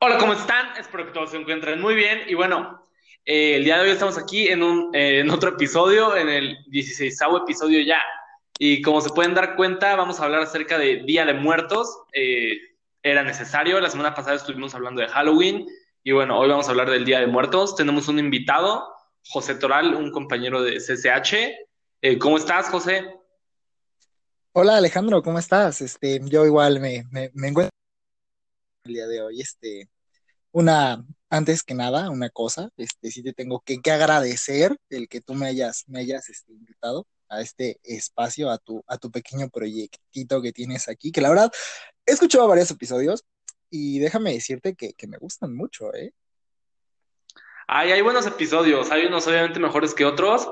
Hola, ¿cómo están? Espero que todos se encuentren muy bien. Y bueno, eh, el día de hoy estamos aquí en, un, eh, en otro episodio, en el 16 episodio ya. Y como se pueden dar cuenta, vamos a hablar acerca de Día de Muertos. Eh, era necesario, la semana pasada estuvimos hablando de Halloween. Y bueno, hoy vamos a hablar del Día de Muertos. Tenemos un invitado, José Toral, un compañero de CCH. ¿Cómo estás, José? Hola Alejandro, ¿cómo estás? Este, yo igual me, me, me encuentro el día de hoy. Este, una, antes que nada, una cosa, este, sí te tengo que, que agradecer el que tú me hayas, me hayas este, invitado a este espacio, a tu, a tu pequeño proyectito que tienes aquí, que la verdad he escuchado varios episodios y déjame decirte que, que me gustan mucho, ¿eh? Ay, hay buenos episodios, hay unos obviamente mejores que otros.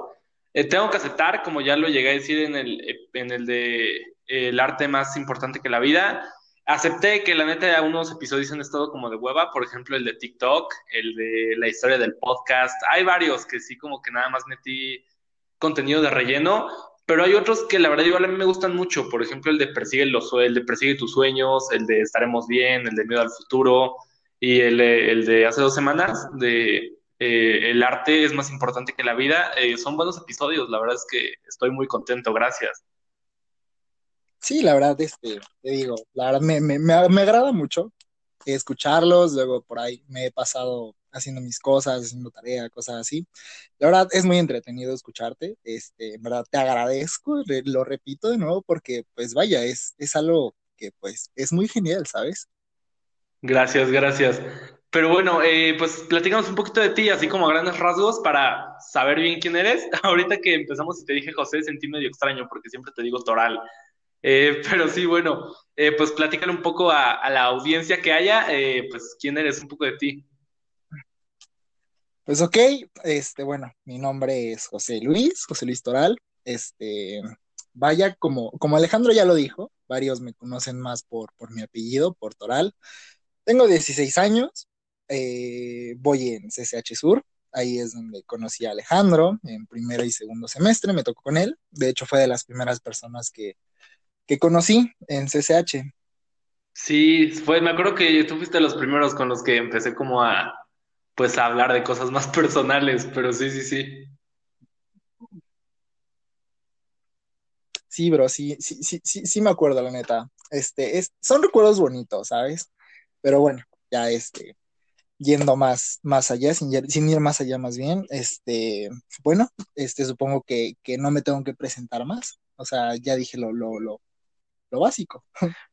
Eh, tengo que aceptar, como ya lo llegué a decir en el, en el de el arte más importante que la vida, acepté que la neta unos episodios han estado como de hueva, por ejemplo el de TikTok, el de la historia del podcast, hay varios que sí como que nada más metí contenido de relleno, pero hay otros que la verdad igual a mí me gustan mucho, por ejemplo el de persigue los el de persigue tus sueños, el de estaremos bien, el de miedo al futuro y el, el de hace dos semanas de eh, el arte es más importante que la vida, eh, son buenos episodios, la verdad es que estoy muy contento, gracias. Sí, la verdad, este, te digo, la verdad me, me, me, agrada mucho escucharlos, luego por ahí me he pasado haciendo mis cosas, haciendo tarea, cosas así. La verdad es muy entretenido escucharte, este, en verdad te agradezco, lo repito de nuevo porque pues vaya, es, es algo que pues es muy genial, ¿sabes? Gracias, gracias. Pero bueno, eh, pues platicamos un poquito de ti, así como a grandes rasgos, para saber bien quién eres. Ahorita que empezamos y te dije José, sentí medio extraño porque siempre te digo Toral. Eh, pero sí, bueno, eh, pues platícale un poco a, la audiencia que haya, eh, pues quién eres, un poco de ti. Pues ok, este, bueno, mi nombre es José Luis, José Luis Toral. Este, vaya, como, como Alejandro ya lo dijo, varios me conocen más por, por mi apellido, por Toral. Tengo 16 años, voy en CCH Sur, ahí es donde conocí a Alejandro en primero y segundo semestre, me tocó con él. De hecho, fue de las primeras personas que, que conocí en CCH. Sí, fue, me acuerdo que tú fuiste los primeros con los que empecé como a, pues, a hablar de cosas más personales, pero sí, sí, sí. Sí, bro, sí, sí, sí, sí, sí me acuerdo, la neta. Este, es, son recuerdos bonitos, ¿sabes? Pero bueno, ya este, yendo más, más allá, sin, sin, ir más allá más bien, este, bueno, este, supongo que, que no me tengo que presentar más. O sea, ya dije lo, lo, lo, lo básico.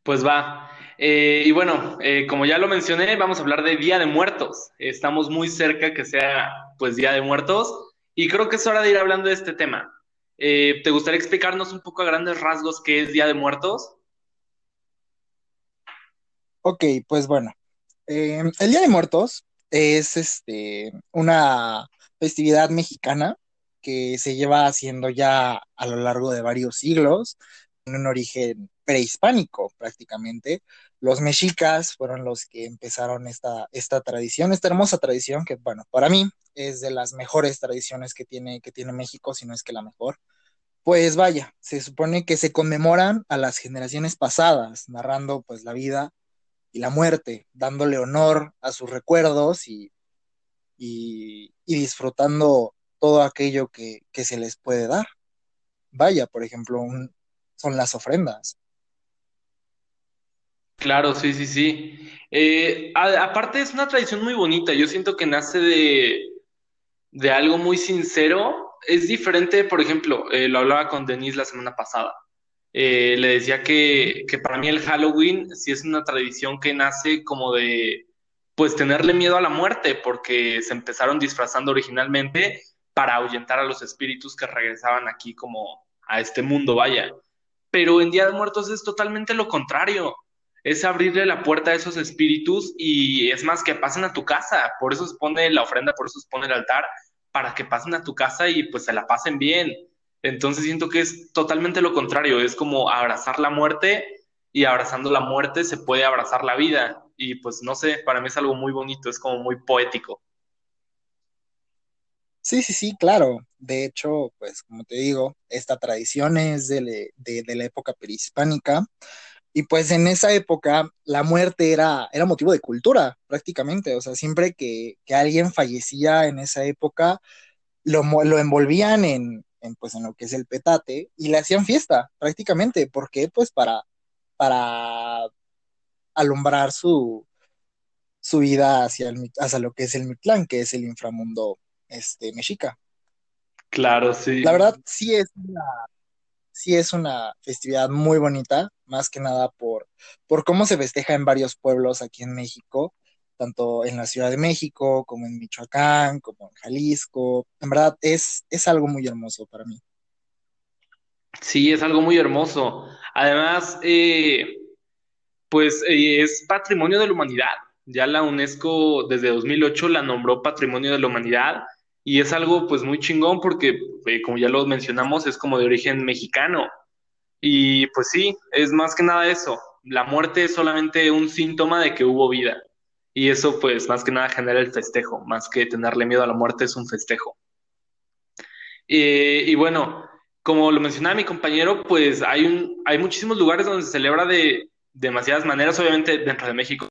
Pues va. Eh, y bueno, eh, como ya lo mencioné, vamos a hablar de Día de Muertos. Estamos muy cerca que sea pues Día de Muertos y creo que es hora de ir hablando de este tema. Eh, ¿Te gustaría explicarnos un poco a grandes rasgos qué es Día de Muertos? Ok, pues bueno. el Día de Muertos es este, una festividad mexicana que se lleva haciendo ya a lo largo de varios siglos en un origen prehispánico prácticamente. Los mexicas fueron los que empezaron esta, esta tradición, esta hermosa tradición que, bueno, para mí es de las mejores tradiciones que tiene, que tiene México, si no es que la mejor. Pues vaya, se supone que se conmemoran a las generaciones pasadas, narrando pues la vida y la muerte, dándole honor a sus recuerdos y, y, disfrutando todo aquello que, que, se les puede dar. Vaya, por ejemplo, son las ofrendas. Claro, sí, sí, sí. Eh, aparte es una tradición muy bonita, yo siento que nace de, de algo muy sincero. Es diferente, por ejemplo, eh, lo hablaba con Denise la semana pasada. Eh, le decía que, que para mí el Halloween sí es una tradición que nace como de, pues, tenerle miedo a la muerte, porque se empezaron disfrazando originalmente para ahuyentar a los espíritus que regresaban aquí como a este mundo, vaya pero en Día de Muertos es totalmente lo contrario. Es abrirle la puerta a esos espíritus y es más que pasen a tu casa. Por eso se pone la ofrenda, por eso se pone el altar, para que pasen a tu casa y pues se la pasen bien. Entonces siento que es totalmente lo contrario. Es como abrazar la muerte y abrazando la muerte se puede abrazar la vida. Y pues no sé, para mí es algo muy bonito, es como muy poético. Sí, sí, sí, claro. De hecho, pues como te digo, esta tradición es de, la época prehispánica. Y pues en esa época la muerte era, era motivo de cultura prácticamente, o sea, siempre que, alguien fallecía en esa época, lo, lo envolvían en, pues en lo que es el petate y le hacían fiesta prácticamente, ¿por qué? Pues para, para alumbrar su, su vida hacia, el, hacia lo que es el Mictlán, que es el inframundo este, mexica. Claro, sí. La verdad, sí es una, sí es una festividad muy bonita, más que nada por, por cómo se festeja en varios pueblos aquí en México, tanto en la Ciudad de México, como en Michoacán, como en Jalisco. En verdad, es, es algo muy hermoso para mí. Sí, es algo muy hermoso. Además, eh, pues eh, es patrimonio de la humanidad. Ya la UNESCO desde 2008 la nombró Patrimonio de la Humanidad y es algo pues muy chingón porque, eh, como ya lo mencionamos, es como de origen mexicano. Y pues sí, es más que nada eso. La muerte es solamente un síntoma de que hubo vida. Y eso pues más que nada genera el festejo, más que tenerle miedo a la muerte es un festejo. y bueno, como lo mencionaba mi compañero, pues hay, hay muchísimos lugares donde se celebra de demasiadas maneras, obviamente dentro de México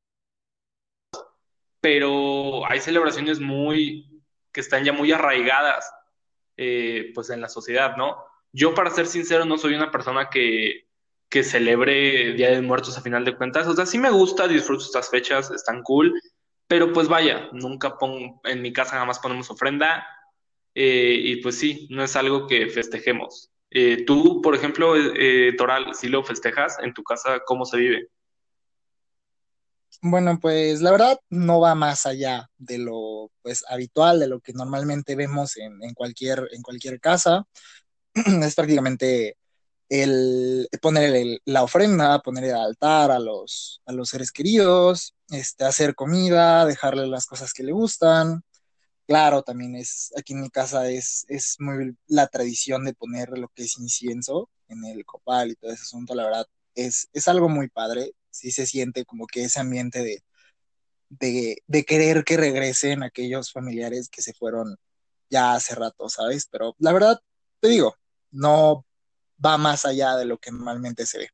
pero hay celebraciones muy, que están ya muy arraigadas, eh, pues en la sociedad, ¿no? Yo, para ser sincero, no soy una persona que, que celebre Día de Muertos a final de cuentas. O sea, sí me gusta, disfruto estas fechas, están cool, pero pues vaya, nunca pongo, en mi casa jamás ponemos ofrenda, eh, y pues sí, no es algo que festejemos. Eh, tú, por ejemplo, Toral, si lo festejas en tu casa, ¿cómo se vive? Bueno, pues la verdad no va más allá de lo pues habitual, de lo que normalmente vemos en, cualquier, en cualquier casa. es prácticamente el poner la ofrenda, poner el altar a los, a los seres queridos, este, hacer comida, dejarle las cosas que le gustan. Claro, también es, aquí en mi casa es, es muy la tradición de poner lo que es incienso en el copal y todo ese asunto, la verdad, es, es algo muy padre sí se siente como que ese ambiente de, de, querer que regresen aquellos familiares que se fueron ya hace rato, ¿sabes? Pero la verdad, te digo, no va más allá de lo que normalmente se ve.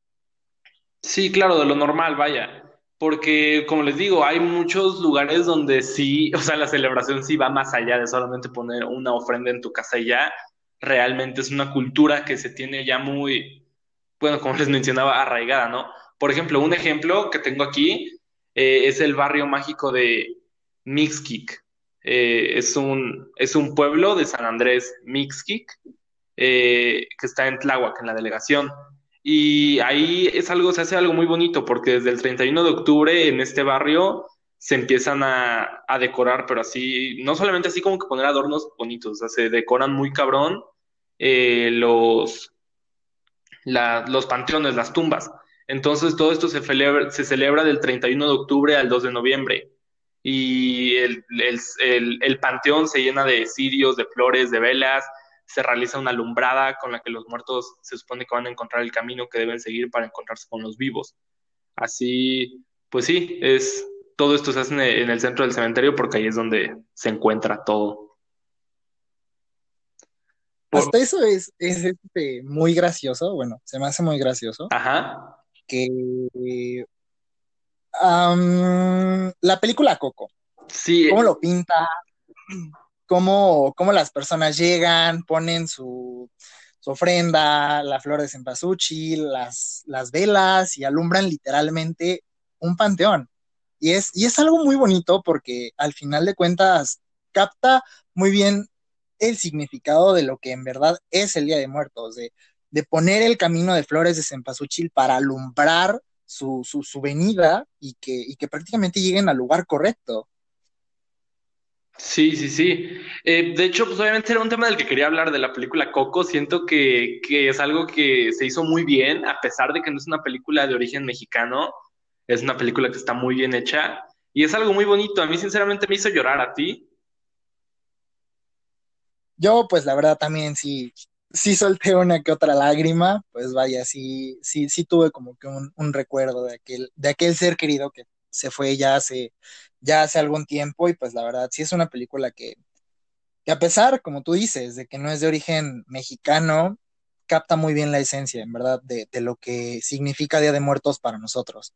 Sí, claro, de lo normal, vaya. Porque, como les digo, hay muchos lugares donde sí, o sea, la celebración sí va más allá de solamente poner una ofrenda en tu casa y ya. Realmente es una cultura que se tiene ya muy, bueno, como les mencionaba, arraigada, ¿no? Por ejemplo, un ejemplo que tengo aquí eh, es el barrio mágico de Mixquic. Eh, es, un, es un pueblo de San Andrés Mixquic eh, que está en Tláhuac, en la delegación. Y ahí es algo, se hace algo muy bonito porque desde el 31 de octubre en este barrio se empiezan a, decorar, pero así, no solamente así como que poner adornos bonitos, o sea, se decoran muy cabrón los, los panteones, las tumbas. Entonces todo esto se celebra, se celebra del 31 de octubre al 2 de noviembre y el, panteón se llena de cirios, de flores, de velas, se realiza una alumbrada con la que los muertos se supone que van a encontrar el camino que deben seguir para encontrarse con los vivos. Así, pues sí, es todo esto se hace en el centro del cementerio porque ahí es donde se encuentra todo. Hasta eso es, es este, muy gracioso, bueno, se me hace muy gracioso. Ajá que la película Coco. Sí. ¿Cómo lo pinta? ¿Cómo, cómo las personas llegan, ponen su, ofrenda, la flor de cempasúchil, las, las velas y alumbran literalmente un panteón. Y es, y es algo muy bonito porque al final de cuentas capta muy bien el significado de lo que en verdad es el Día de Muertos, de de poner el camino de Flores de Cempasúchil para alumbrar su, su, venida y que, que prácticamente lleguen al lugar correcto. Sí, sí, sí. Eh, de hecho, pues obviamente era un tema del que quería hablar de la película Coco. Siento que, que, es algo que se hizo muy bien, a pesar de que no es una película de origen mexicano. Es una película que está muy bien hecha y es algo muy bonito. A mí, sinceramente, me hizo llorar a ti. Yo, pues la verdad, también sí, sí solté una que otra lágrima, pues vaya, sí, sí, sí tuve como que un, recuerdo de aquel, de aquel ser querido que se fue ya hace, ya hace algún tiempo, y pues la verdad, sí es una película que, que a pesar, como tú dices, de que no es de origen mexicano, capta muy bien la esencia, en verdad, de, de lo que significa Día de Muertos para nosotros.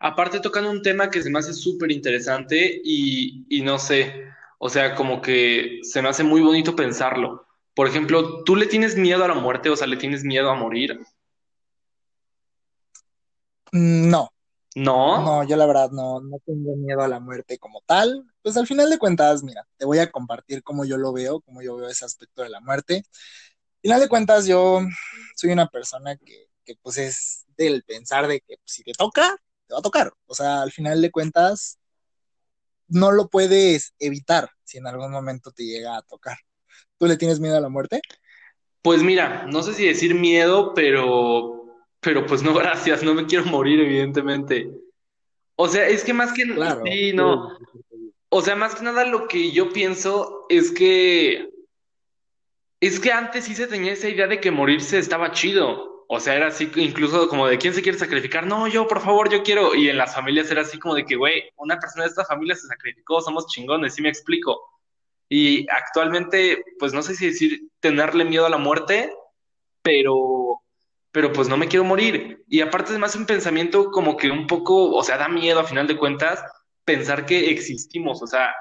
Aparte tocan un tema que se me hace súper interesante y, y no sé, o sea, como que se me hace muy bonito pensarlo. Por ejemplo, ¿tú le tienes miedo a la muerte? O sea, ¿le tienes miedo a morir? Mm, No, ¿No? no, yo la verdad no, no tengo miedo a la muerte como tal. Pues al final de cuentas, mira, te voy a compartir cómo yo lo veo, cómo yo veo ese aspecto de la muerte. Al final de cuentas, yo soy una persona que, que pues es del pensar de que pues, si te toca, te va a tocar. O sea, al final de cuentas, no lo puedes evitar si en algún momento te llega a tocar. ¿Tú le tienes miedo a la muerte? Pues mira, no sé si decir miedo, pero, pero pues no, gracias, no me quiero morir, evidentemente. O sea, es que más que, Claro, sí, no, o sea, más que nada lo que yo pienso es que, es que antes sí se tenía esa idea de que morirse estaba chido. O sea, era así, incluso como de quién se quiere sacrificar. No, yo, por favor, yo quiero. Y en las familias era así como de que, güey, una persona de esta familia se sacrificó, somos chingones, sí me explico. Y actualmente, pues no sé si decir tenerle miedo a la muerte, pero, pero pues no me quiero morir. Y aparte es más un pensamiento como que un poco, o sea, da miedo a final de cuentas pensar que existimos, o sea,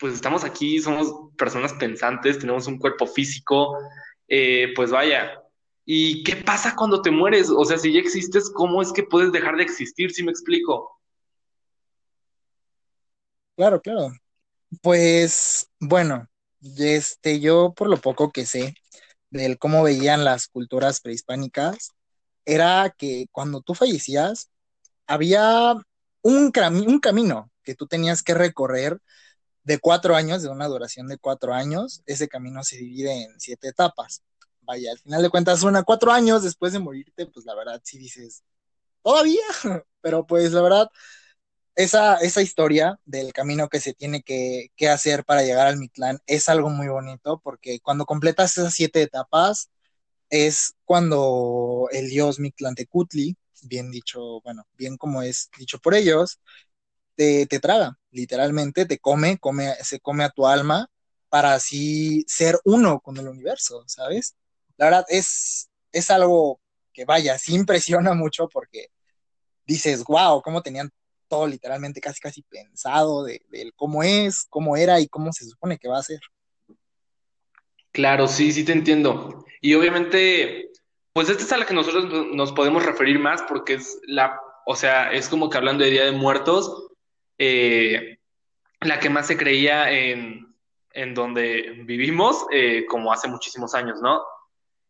pues estamos aquí, somos personas pensantes, tenemos un cuerpo físico, eh, pues vaya. ¿Y qué pasa cuando te mueres? O sea, si ya existes, ¿cómo es que puedes dejar de existir? Si me explico? claro, claro. Pues bueno, este, yo por lo poco que sé del cómo veían las culturas prehispánicas, era que cuando tú fallecías, había un, un camino que tú tenías que recorrer de cuatro años, de una duración de cuatro años. Ese camino se divide en siete etapas. Vaya, al final de cuentas, una cuatro años después de morirte, pues la verdad sí dices, todavía, pero pues la verdad esa, esa historia del camino que se tiene que, que hacer para llegar al Mictlán es algo muy bonito porque cuando completas esas siete etapas es cuando el dios Mictlantecutli, bien dicho, bueno, bien como es dicho por ellos, te, te traga, literalmente te come, come, se come a tu alma para así ser uno con el universo, ¿sabes? La verdad es, es algo que vaya, sí impresiona mucho porque dices, wow, cómo tenían todo literalmente casi casi pensado de, de cómo es, cómo era y cómo se supone que va a ser. Claro, sí, sí te entiendo. Y obviamente, pues esta es a la que nosotros no- nos podemos referir más porque es la, o sea, es como que hablando de Día de Muertos, eh, la que más se creía en, en donde vivimos, eh, como hace muchísimos años, ¿no?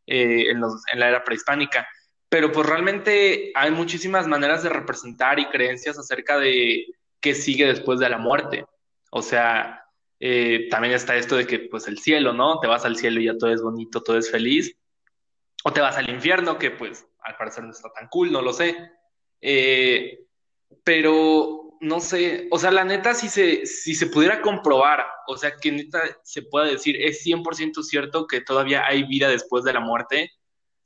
Eh, en los- en la era prehispánica. Pero pues realmente hay muchísimas maneras de representar y creencias acerca de qué sigue después de la muerte. O sea, eh, también está esto de que pues el cielo, ¿no? Te vas al cielo y ya todo es bonito, todo es feliz. O te vas al infierno, que pues al parecer no está tan cool, no lo sé. Eh, pero no sé, o sea, la neta, si se, si se pudiera comprobar, o sea, que neta se pueda decir, es 100% cierto que todavía hay vida después de la muerte,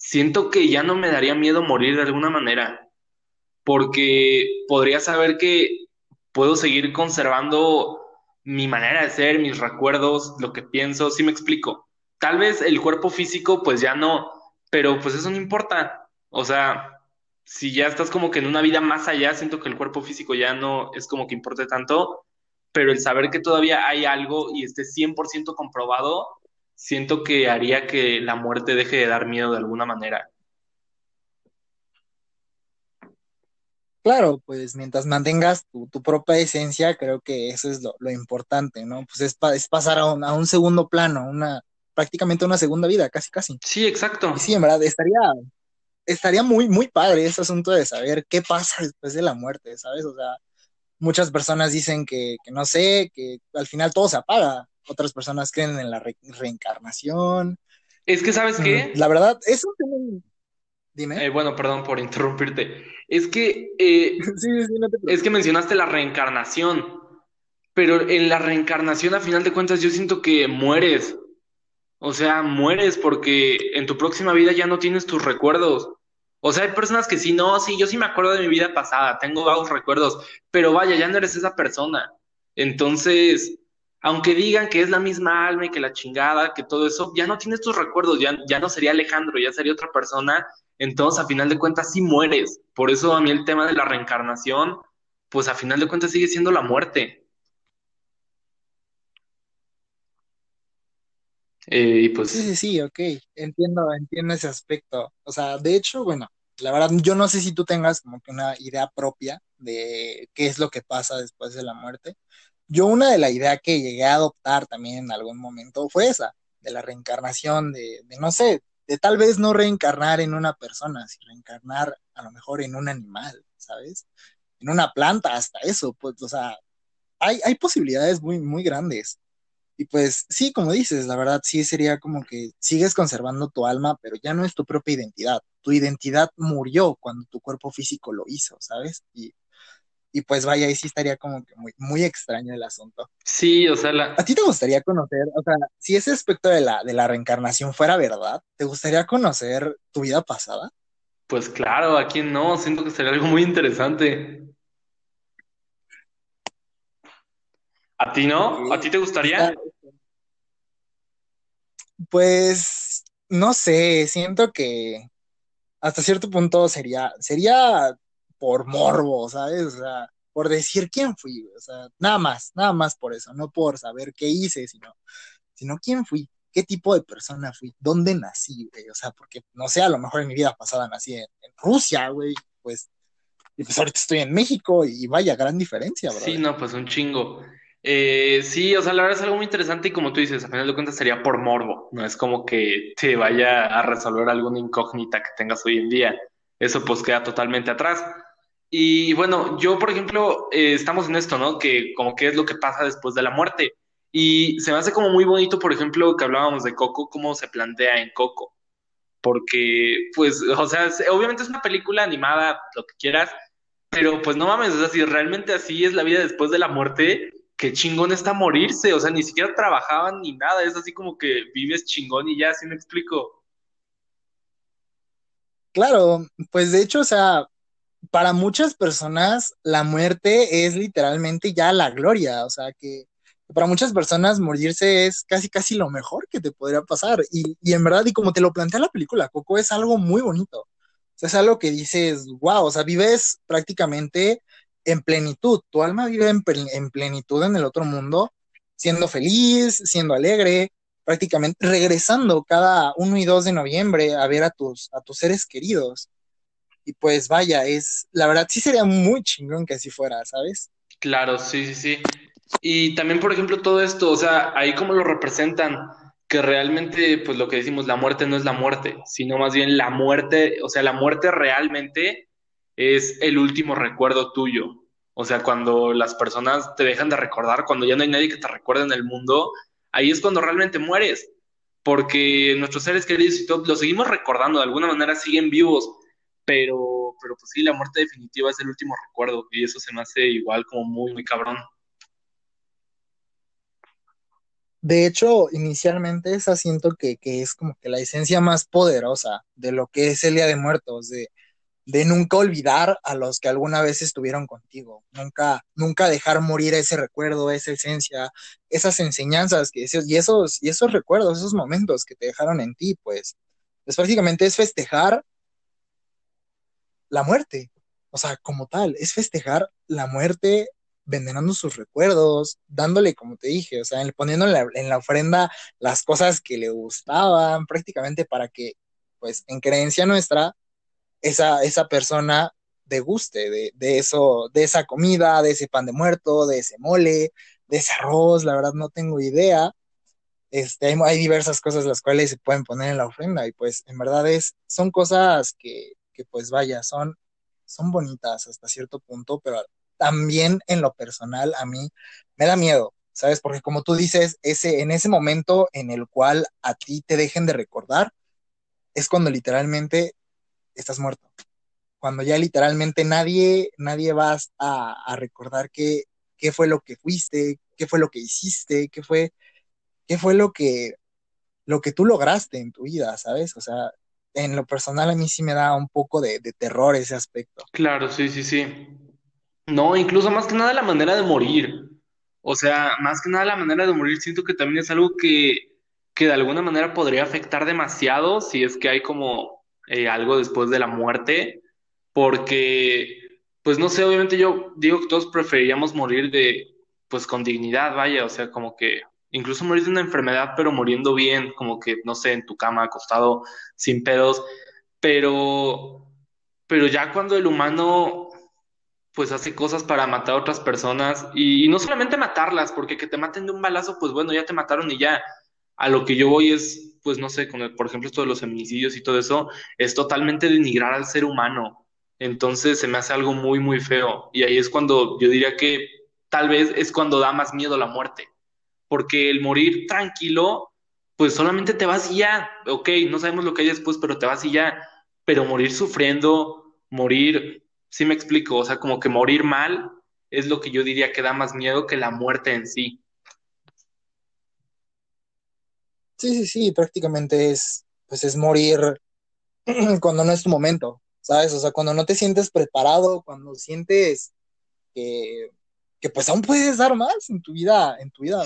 siento que ya no me daría miedo morir de alguna manera, porque podría saber que puedo seguir conservando mi manera de ser, mis recuerdos, lo que pienso, si me explico. Tal vez el cuerpo físico, pues ya no, pero pues eso no importa. O sea, si ya estás como que en una vida más allá, siento que el cuerpo físico ya no es como que importe tanto, pero el saber que todavía hay algo y esté 100% comprobado, siento que haría que la muerte deje de dar miedo de alguna manera. Claro, pues mientras mantengas tu, tu propia esencia, creo que eso es lo, lo importante, ¿no? Pues es, pa- es pasar a un, a un segundo plano, una, prácticamente una segunda vida, casi, casi. Sí, exacto. Y sí, en verdad, estaría, estaría muy, muy padre ese asunto de saber qué pasa después de la muerte, ¿sabes? O sea, muchas personas dicen que, que no sé, que al final todo se apaga. Otras personas creen en la re- reencarnación. Es que, ¿sabes Mm, qué? La verdad, eso dime. Eh, bueno, perdón por interrumpirte. Es que, eh, Sí, sí, sí, no te es que mencionaste la reencarnación, pero en la reencarnación, a final de cuentas, yo siento que mueres. O sea, mueres porque en tu próxima vida ya no tienes tus recuerdos. O sea, hay personas que sí, no, sí, yo sí me acuerdo de mi vida pasada, tengo vagos recuerdos, pero vaya, ya no eres esa persona. Entonces, aunque digan que es la misma alma y que la chingada, que todo eso, ya no tienes tus recuerdos, ya, ya no sería Alejandro, ya sería otra persona, entonces a final de cuentas sí mueres. Por eso a mí el tema de la reencarnación, pues a final de cuentas sigue siendo la muerte. Eh, pues... Sí, sí, sí, ok, entiendo, entiendo ese aspecto. O sea, de hecho, bueno, la verdad, yo no sé si tú tengas como que una idea propia de qué es lo que pasa después de la muerte. Yo una de la idea que llegué a adoptar también en algún momento fue esa, de la reencarnación, de, de no sé, de tal vez no reencarnar en una persona, sino reencarnar a lo mejor en un animal, ¿sabes? En una planta, hasta eso, pues, o sea, hay, hay posibilidades muy, muy grandes. Y pues sí, como dices, la verdad sí sería como que sigues conservando tu alma, pero ya no es tu propia identidad. Tu identidad murió cuando tu cuerpo físico lo hizo, ¿sabes? Y, y pues vaya, ahí sí estaría como que muy, muy extraño el asunto. Sí, o sea, la... ¿A ti te gustaría conocer, o sea, si ese aspecto de la, de la reencarnación fuera verdad, ¿te gustaría conocer tu vida pasada? Pues claro, a quién no, siento que sería algo muy interesante. ¿A ti no? ¿A ti te gustaría? Pues no sé, siento que hasta cierto punto sería, sería por morbo, ¿sabes? O sea, por decir quién fui, o sea, nada más, nada más por eso, no por saber qué hice, sino, sino quién fui, qué tipo de persona fui, dónde nací, güey, o sea, porque, no sé, a lo mejor en mi vida pasada nací en, en Rusia, güey, pues, y pues ahorita estoy en México y vaya, gran diferencia, ¿verdad? Sí, no, pues un chingo. Eh, sí, o sea, la verdad es algo muy interesante y como tú dices, a final de cuentas sería por morbo, no es como que te vaya a resolver alguna incógnita que tengas hoy en día, eso pues queda totalmente atrás. Y bueno, yo por ejemplo, eh, estamos en esto, ¿no? Que como que es lo que pasa después de la muerte. Y se me hace como muy bonito, por ejemplo, que hablábamos de Coco, cómo se plantea en Coco. Porque, pues, o sea, obviamente es una película animada, lo que quieras, pero pues no mames, o sea, si realmente así es la vida después de la muerte, qué chingón está morirse, o sea, ni siquiera trabajaban ni nada, es así como que vives chingón y ya, así me explico? Claro, pues de hecho, o sea, para muchas personas la muerte es literalmente ya la gloria, o sea, que para muchas personas morirse es casi casi lo mejor que te podría pasar. Y, y en verdad, y como te lo plantea la película, Coco es algo muy bonito. O sea, es algo que dices, wow, o sea, vives prácticamente en plenitud, tu alma vive en, en plenitud en el otro mundo, siendo feliz, siendo alegre, prácticamente regresando cada 1 y 2 de noviembre a ver a tus, a tus seres queridos. Y pues vaya, es, la verdad sí sería muy chingón que así fuera, ¿sabes? Claro, sí, sí, sí. Y también, por ejemplo, todo esto, o sea, ahí como lo representan, que realmente, pues lo que decimos, la muerte no es la muerte, sino más bien la muerte, o sea, la muerte realmente es el último recuerdo tuyo. O sea, cuando las personas te dejan de recordar, cuando ya no hay nadie que te recuerde en el mundo, ahí es cuando realmente mueres. Porque nuestros seres queridos y todo, los seguimos recordando, de alguna manera siguen vivos, pero, pero pues sí, la muerte definitiva es el último recuerdo y eso se me hace igual como muy, muy cabrón. De hecho, inicialmente esa siento que, que, es como que la esencia más poderosa de lo que es el Día de Muertos, de, de nunca olvidar a los que alguna vez estuvieron contigo, nunca, nunca dejar morir ese recuerdo, esa esencia, esas enseñanzas que, y, esos, y esos recuerdos, esos momentos que te dejaron en ti, pues, pues prácticamente es festejar la muerte, o sea, como tal, es festejar la muerte vendenando sus recuerdos, dándole, como te dije, o sea, poniendo en la, en la ofrenda las cosas que le gustaban, prácticamente para que, pues, en creencia nuestra, esa, esa persona deguste de, de, eso, de esa comida, de ese pan de muerto, de ese mole, de ese arroz, la verdad no tengo idea. Este, hay, hay, diversas cosas las cuales se pueden poner en la ofrenda y pues en verdad es, son cosas que, que pues vaya, son, son bonitas hasta cierto punto, pero también en lo personal a mí me da miedo, ¿sabes? Porque como tú dices, ese, en ese momento en el cual a ti te dejen de recordar, es cuando literalmente estás muerto. Cuando ya literalmente nadie, nadie vas a, recordar qué, qué fue lo que fuiste, qué fue lo que hiciste, qué fue, qué fue lo que, lo que tú lograste en tu vida, ¿sabes? O sea, en lo personal a mí sí me da un poco de, de terror ese aspecto. Claro, sí, sí, sí. No, incluso más que nada la manera de morir. O sea, más que nada la manera de morir siento que también es algo que, que de alguna manera podría afectar demasiado si es que hay como eh, algo después de la muerte, porque, pues no sé, obviamente yo digo que todos preferiríamos morir de, pues con dignidad, vaya, o sea, como que incluso morir de una enfermedad, pero muriendo bien, como que, no sé, en tu cama, acostado, sin pedos, pero, pero ya cuando el humano pues hace cosas para matar a otras personas y, y no solamente matarlas, porque que te maten de un balazo, pues bueno, ya te mataron y ya. A lo que yo voy es, pues no sé, con el- por ejemplo, esto de los feminicidios y todo eso, es totalmente denigrar al ser humano. Entonces se me hace algo muy, muy feo. Y ahí es cuando yo diría que tal vez es cuando da más miedo la muerte, porque el morir tranquilo, pues solamente te vas y ya. Ok, no sabemos lo que hay después, pero te vas y ya. Pero morir sufriendo, morir, sí me explico, o sea, como que morir mal es lo que yo diría que da más miedo que la muerte en sí. Sí, sí, sí, prácticamente es, pues es morir cuando no es tu momento, ¿sabes? O sea, cuando no te sientes preparado, cuando sientes que, que pues aún puedes dar más en tu vida, en tu vida,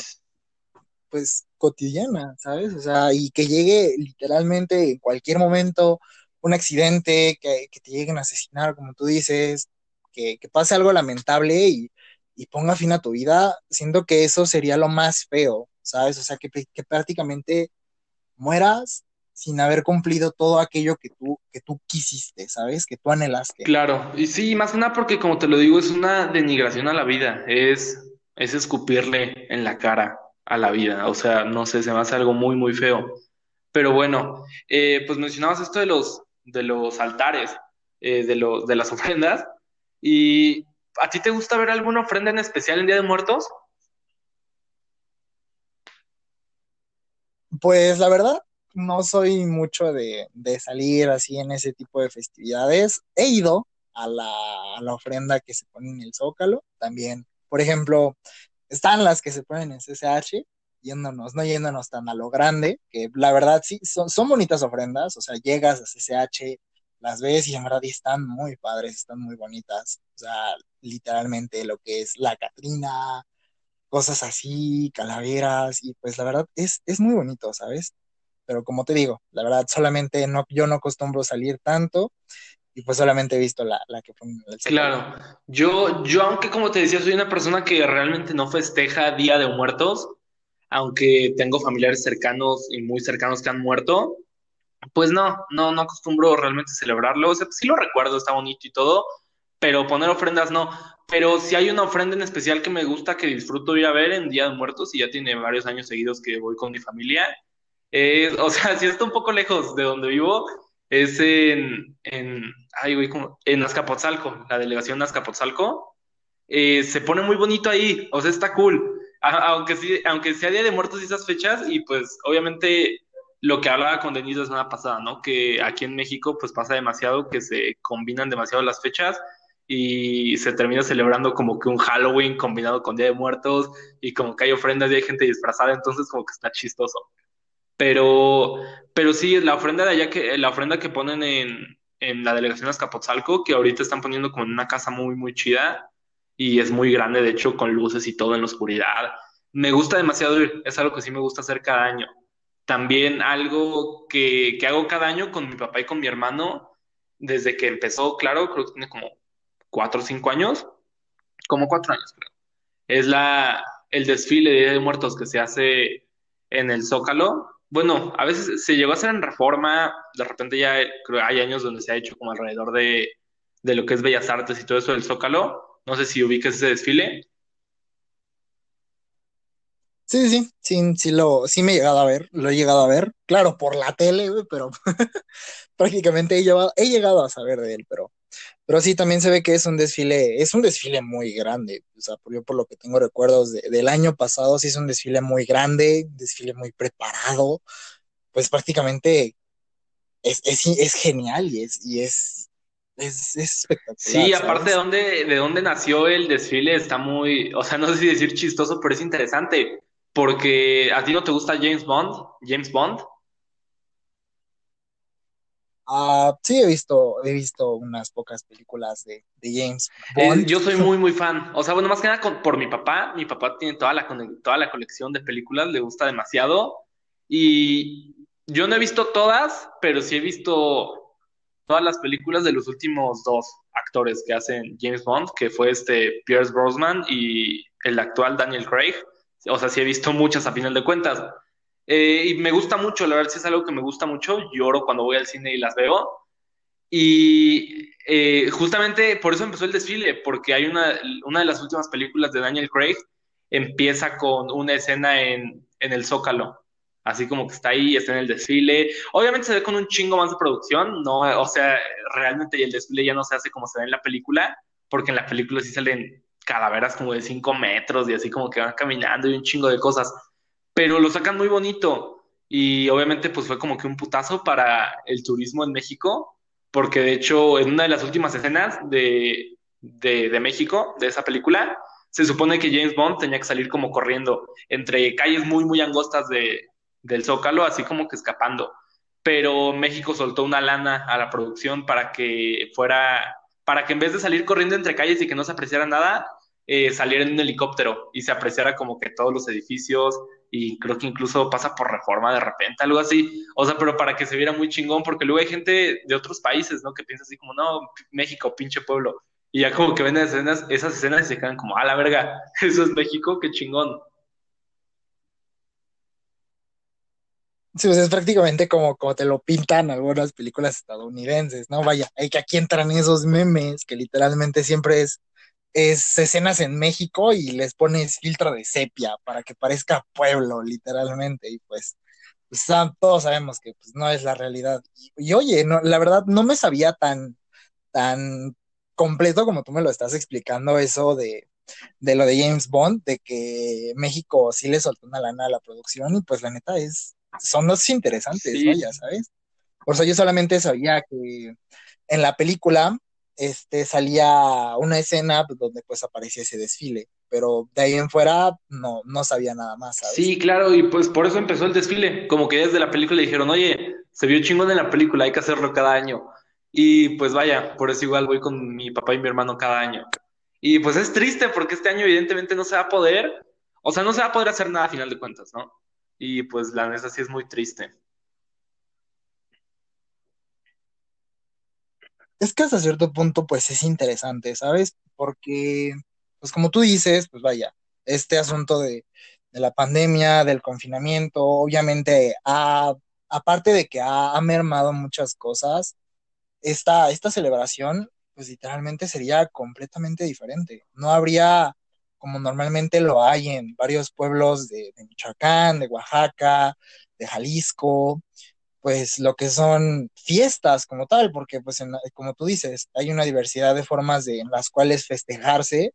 pues cotidiana, ¿sabes? O sea, y que llegue literalmente en cualquier momento un accidente, que, que te lleguen a asesinar, como tú dices, que, que pase algo lamentable y, y ponga fin a tu vida, siento que eso sería lo más feo, ¿sabes? O sea, que, que prácticamente mueras sin haber cumplido todo aquello que tú, que tú quisiste, ¿sabes? Que tú anhelaste. Claro, y sí, más que nada porque como te lo digo, es una denigración a la vida, es, es escupirle en la cara a la vida, o sea, no sé, se me hace algo muy, muy feo. Pero bueno, eh, pues mencionabas esto de los, de los altares, eh, de los, de las ofrendas, y ¿a ti te gusta ver alguna ofrenda en especial en Día de Muertos? Pues la verdad, no soy mucho de, salir así en ese tipo de festividades. He ido a la, a la ofrenda que se pone en el Zócalo también. Por ejemplo, están las que se ponen en CCH, yéndonos, no yéndonos tan a lo grande, que la verdad sí, son, son bonitas ofrendas, o sea, llegas a CCH, las ves y en verdad están muy padres, están muy bonitas. O sea, literalmente lo que es la Catrina, cosas así, calaveras, y pues la verdad es, es muy bonito, ¿sabes? Pero como te digo, la verdad solamente no, yo no acostumbro salir tanto y pues solamente he visto la, la que fue en el. Claro, yo, yo aunque como te decía, soy una persona que realmente no festeja Día de Muertos, aunque tengo familiares cercanos y muy cercanos que han muerto, Pues no, no, no acostumbro realmente celebrarlo. O sea, sí lo recuerdo, está bonito y todo, pero poner ofrendas no. Pero si hay una ofrenda en especial que me gusta, que disfruto ir a ver en Día de Muertos, y ya tiene varios años seguidos que voy con mi familia. Es, o sea, si está un poco lejos de donde vivo, es en, en, ay, güey, ¿cómo? En Azcapotzalco, la delegación de Azcapotzalco. Eh, se pone muy bonito ahí, o sea, está cool. Aunque sí, aunque sea Día de Muertos y esas fechas, y pues obviamente lo que hablaba con Denise la semana pasada, ¿no? Que aquí en México pues pasa demasiado, que se combinan demasiado las fechas y se termina celebrando como que un Halloween combinado con Día de Muertos y como que hay ofrendas y hay gente disfrazada, entonces como que está chistoso. Pero, pero sí, la ofrenda de allá que, la ofrenda que ponen en, en la delegación de Azcapotzalco, que ahorita están poniendo como en una casa muy, muy chida y es muy grande, de hecho, con luces y todo en la oscuridad. Me gusta demasiado ir, es algo que sí me gusta hacer cada año. También algo que, que hago cada año con mi papá y con mi hermano, desde que empezó, claro, creo que tiene como cuatro o cinco años, como cuatro años, creo. Es la, el desfile de Día de Muertos que se hace en el Zócalo. Bueno, a veces se llegó a hacer en Reforma, de repente ya creo hay años donde se ha hecho como alrededor de, de lo que es Bellas Artes y todo eso del Zócalo. No sé si ubiques ese desfile. Sí, sí, sí, sí, lo, sí me he llegado a ver, lo he llegado a ver, claro, por la tele, pero prácticamente he, llevado- he llegado a saber de él, pero, pero sí, también se ve que es un desfile, es un desfile muy grande, o sea, yo por lo que tengo recuerdos de- del año pasado, sí es un desfile muy grande, desfile muy preparado, pues prácticamente es, es, es genial y es, y es, es, es espectacular, Sí, aparte de ¿sabes? dónde, de dónde nació el desfile, está muy, o sea, no sé si decir chistoso, pero es interesante, porque a ti no te gusta James Bond, James Bond. Ah, sí, he visto, he visto unas pocas películas de, de James Eh, Bond. yo soy muy, muy fan. O sea, bueno, más que nada con- por mi papá. Mi papá tiene toda la, toda la colección de películas, le gusta demasiado. Y yo no he visto todas, pero sí he visto todas las películas de los últimos dos actores que hacen James Bond, que fue este Pierce Brosnan y el actual Daniel Craig. O sea, sí he visto muchas a final de cuentas. Eh, y me gusta mucho, la verdad, sí es algo que me gusta mucho. Lloro cuando voy al cine y las veo. Y eh, justamente por eso empezó el desfile, porque hay una, una de las últimas películas de Daniel Craig, empieza con una escena en, en el Zócalo, así como que está ahí, está en el desfile. Obviamente se ve con un chingo más de producción, no, o sea, realmente el desfile ya no se hace como se ve en la película, porque en la película sí salen calaveras como de 5 metros y así como que van caminando y un chingo de cosas, pero lo sacan muy bonito y obviamente pues fue como que un putazo para el turismo en México porque de hecho en una de las últimas escenas de, de, México, de esa película, se supone que James Bond tenía que salir como corriendo entre calles muy, muy angostas de, del Zócalo, así como que escapando. Pero México soltó una lana a la producción para que fuera, para que en vez de salir corriendo entre calles y que no se apreciara nada, eh, saliera en un helicóptero y se apreciara como que todos los edificios y creo que incluso pasa por reforma de repente, algo así. O sea, pero para que se viera muy chingón, porque luego hay gente de otros países, ¿no? Que piensa así como, no, México, pinche pueblo. Y ya como que ven escenas, esas escenas y se quedan como, a la verga, eso es México, qué chingón. Sí, pues es prácticamente como, como te lo pintan algunas películas estadounidenses, ¿no? Vaya, hay que aquí entran esos memes que literalmente siempre es es escenas en México y les pones filtro de sepia para que parezca pueblo, literalmente, y pues, pues todos sabemos que pues, no es la realidad. Y, y oye, no, la verdad no me sabía tan, tan completo como tú me lo estás explicando eso de, de lo de James Bond, de que México sí le soltó una lana a la producción y pues la neta es, son dos interesantes, sí. vaya, ¿sabes? Por eso yo solamente sabía que en la película este, salía una escena donde pues aparecía ese desfile, pero de ahí en fuera no, no sabía nada más. Sí, claro, y pues por eso empezó el desfile, como que desde la película dijeron, oye, se vio chingón en la película, hay que hacerlo cada año, y pues vaya, por eso igual voy con mi papá y mi hermano cada año, y pues es triste porque este año evidentemente no se va a poder, o sea, no se va a poder hacer nada a final de cuentas, ¿no? Y pues la neta sí es muy triste. Es que hasta cierto punto pues es interesante, ¿sabes? Porque, pues como tú dices, pues vaya, este asunto de, la pandemia, del confinamiento, obviamente, aparte de que ha, ha, mermado muchas cosas, esta, esta celebración pues literalmente sería completamente diferente. No habría como normalmente lo hay en varios pueblos de, de Michoacán, de Oaxaca, de Jalisco, pues lo que son fiestas como tal, porque pues en, como tú dices, hay una diversidad de formas de, en las cuales festejarse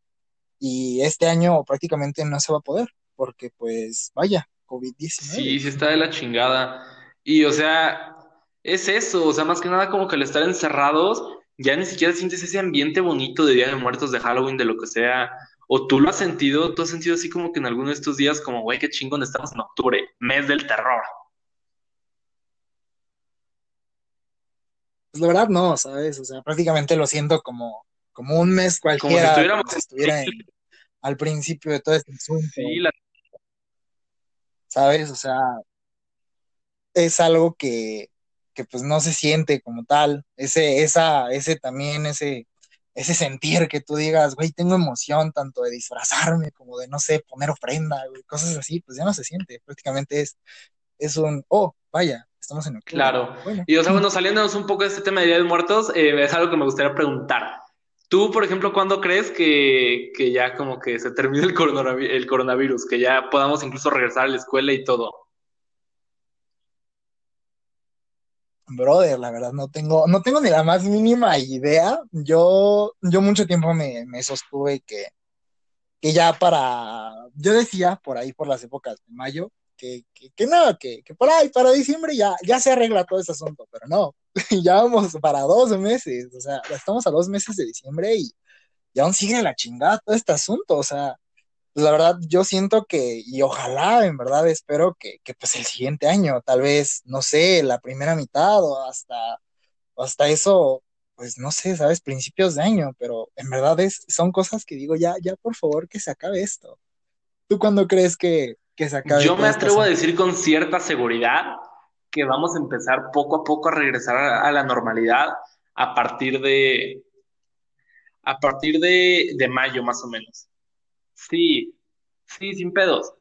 y este año prácticamente no se va a poder, porque pues vaya, COVID-19. Sí, sí está de la chingada. Y o sea, es eso, o sea, más que nada como que al estar encerrados, ya ni siquiera sientes ese ambiente bonito de Día de Muertos, de Halloween, de lo que sea. O tú lo has sentido, tú has sentido así como que en alguno de estos días, como, güey, qué chingón, estamos en octubre, mes del terror. Pues la verdad no, ¿sabes? O sea, prácticamente lo siento como, como un mes cualquiera, como si, como si estuviera en, al principio de todo este asunto. Sí, la... ¿Sabes? O sea, es algo que, que pues no se siente como tal. Ese, esa, ese también, ese, ese sentir que tú digas, güey, tengo emoción tanto de disfrazarme como de, no sé, poner ofrenda, güey, cosas así, pues ya no se siente. Prácticamente es, es un, oh, vaya, estamos en octubre. Claro. Bueno. Y o sea, bueno, saliéndonos un poco de este tema de Día de Muertos, eh, es algo que me gustaría preguntar. Tú, por ejemplo, ¿cuándo crees que, que ya como que se termine el coronavirus, el coronavirus, que ya podamos incluso regresar a la escuela y todo? Brother, la verdad no tengo, no tengo ni la más mínima idea. Yo, yo mucho tiempo me, me sostuve que, que ya para, yo decía por ahí por las épocas de mayo, que, que, que, no, que, que por ahí para diciembre ya, ya se arregla todo ese asunto, pero no, ya vamos para dos meses, o sea, estamos a dos meses de diciembre y, y aún sigue la chingada todo este asunto, o sea, pues la verdad yo siento que, y ojalá, en verdad espero que, que pues el siguiente año, tal vez, no sé, la primera mitad o hasta hasta eso, pues no sé, sabes, principios de año, pero en verdad es, son cosas que digo, ya, ya por favor que se acabe esto. ¿Tú cuándo crees que, que se acabe? Yo me atrevo a decir con cierta seguridad que vamos a empezar poco a poco a regresar a, la normalidad a partir de a partir de, de mayo más o menos. Sí, sí, sin pedos.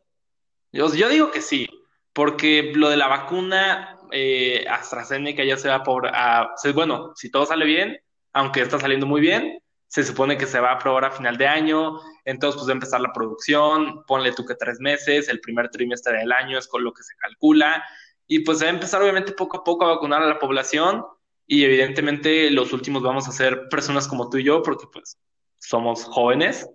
Yo, yo digo que sí, porque lo de la vacuna eh, AstraZeneca ya se va por, a, bueno, si todo sale bien, aunque está saliendo muy bien, se supone que se va a aprobar a final de año, entonces pues va a empezar la producción, ponle tú que tres meses, el primer trimestre del año es con lo que se calcula, y pues se va a empezar obviamente poco a poco a vacunar a la población, y evidentemente los últimos vamos a ser personas como tú y yo, porque pues somos jóvenes.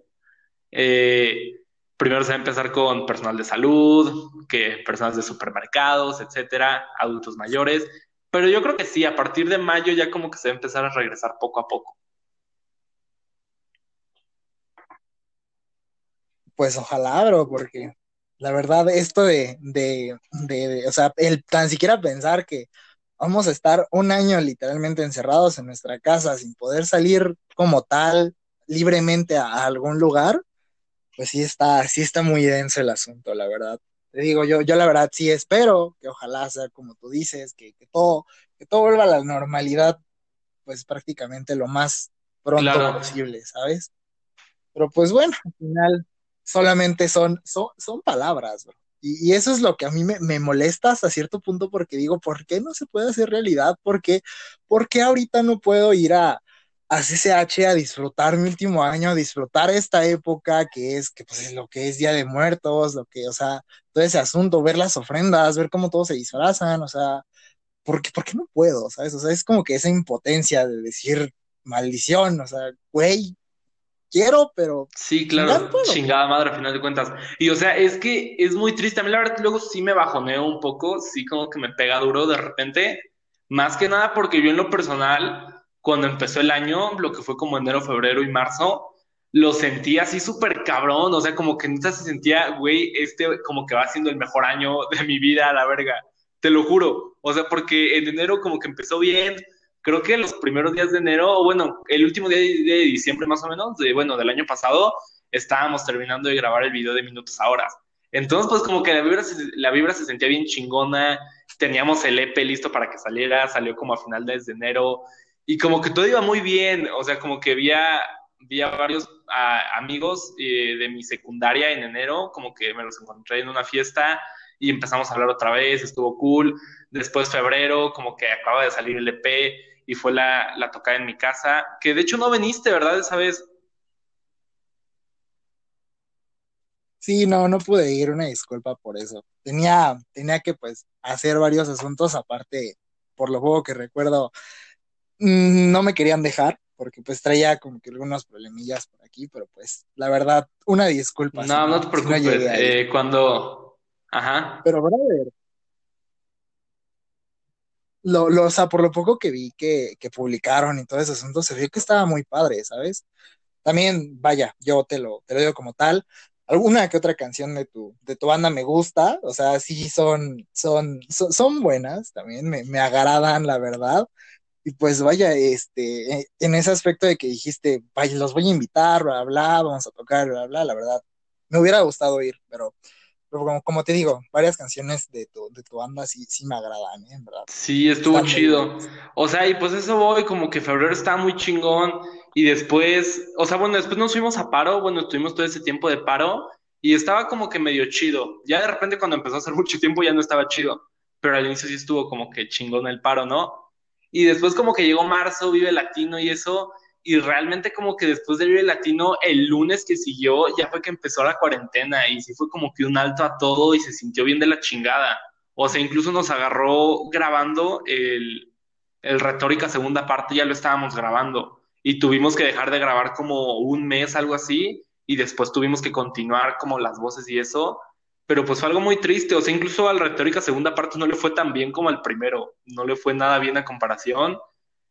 Eh, primero se va a empezar con personal de salud, que personas de supermercados, etcétera, adultos mayores, pero yo creo que sí, a partir de mayo ya como que se va a empezar a regresar poco a poco. Pues ojalá, bro, porque la verdad esto de, de, de, o sea, el tan siquiera pensar que vamos a estar un año literalmente encerrados en nuestra casa sin poder salir como tal libremente a, algún lugar, pues sí está, sí está muy denso el asunto, la verdad. Te digo, yo, yo la verdad sí espero que ojalá sea como tú dices, que, todo, que todo vuelva a la normalidad, pues prácticamente lo más pronto posible, ¿sabes? Pero pues bueno, al final solamente son, son, son palabras, bro. Y, eso es lo que a mí me, molesta hasta cierto punto porque digo, ¿por qué no se puede hacer realidad? ¿Por qué, ¿Por qué ahorita no puedo ir a, a CCH a disfrutar mi último año, a disfrutar esta época que es, que pues es lo que es Día de Muertos, lo que, o sea, todo ese asunto, ver las ofrendas, ver cómo todos se disfrazan, o sea, ¿por qué, ¿por qué no puedo? ¿Sabes? O sea, es como que esa impotencia de decir maldición, o sea, güey, quiero, pero. Sí, claro, chingada madre, a final de cuentas. Y o sea, es que es muy triste. A mí la verdad luego sí me bajoneo un poco, sí como que me pega duro de repente. Más que nada porque yo en lo personal, cuando empezó el año, lo que fue como enero, febrero y marzo, lo sentía así súper cabrón. O sea, como que nunca se sentía, güey, este como que va siendo el mejor año de mi vida, a la verga. Te lo juro. O sea, porque en enero como que empezó bien, creo que los primeros días de enero, o bueno, el último día de, diciembre más o menos, de, bueno, del año pasado, estábamos terminando de grabar el video de minutos a horas. Entonces, pues como que la vibra, se, la vibra se sentía bien chingona, teníamos el EP listo para que saliera, salió como a final de enero, y como que todo iba muy bien, o sea, como que había, había varios amigos eh, de mi secundaria en enero, como que me los encontré en una fiesta y empezamos a hablar otra vez, estuvo cool. Después febrero, como que acaba de salir el EP, y fue la, la tocada en mi casa, que de hecho no veniste, ¿verdad? Esa vez. Sí, no, no pude ir, una disculpa por eso. Tenía, tenía que pues hacer varios asuntos, aparte, por lo poco que recuerdo, mm, no me querían dejar, porque pues traía como que algunos problemillas por aquí, pero pues la verdad, una disculpa. No, no, te preocupes, eh, cuando... Ajá. Pero brother, lo, lo, o sea, por lo poco que vi que, que publicaron y todo ese asunto, se vio que estaba muy padre, ¿sabes? También, vaya, yo te lo, te lo digo como tal, alguna que otra canción de tu, de tu banda me gusta, o sea, sí son, son, son, buenas, también me, me agradan, la verdad. Y pues vaya, este, en ese aspecto de que dijiste, vaya, los voy a invitar, bla, bla, vamos a tocar, bla, bla, la verdad, me hubiera gustado ir, pero pero como, te digo, varias canciones de tu, de tu banda sí, sí me agradan, ¿eh? verdad. Sí, estuvo chido. O sea, y pues eso voy, como que febrero está muy chingón. Y después, o sea, bueno, después nos fuimos a paro, bueno, estuvimos todo ese tiempo de paro y estaba como que medio chido. Ya de repente cuando empezó a hacer mucho tiempo ya no estaba chido, pero al inicio sí estuvo como que chingón el paro, ¿no? Y después como que llegó marzo, vive latino y eso, y realmente como que después del Vive Latino, el lunes que siguió, ya fue que empezó la cuarentena y sí fue como que un alto a todo y se sintió bien de la chingada. O sea, incluso nos agarró grabando el, el retórica segunda parte, ya lo estábamos grabando. Y tuvimos que dejar de grabar como un mes, algo así, y después tuvimos que continuar como las voces y eso, pero pues fue algo muy triste, o sea, incluso al retórica segunda parte no le fue tan bien como al primero, no le fue nada bien a comparación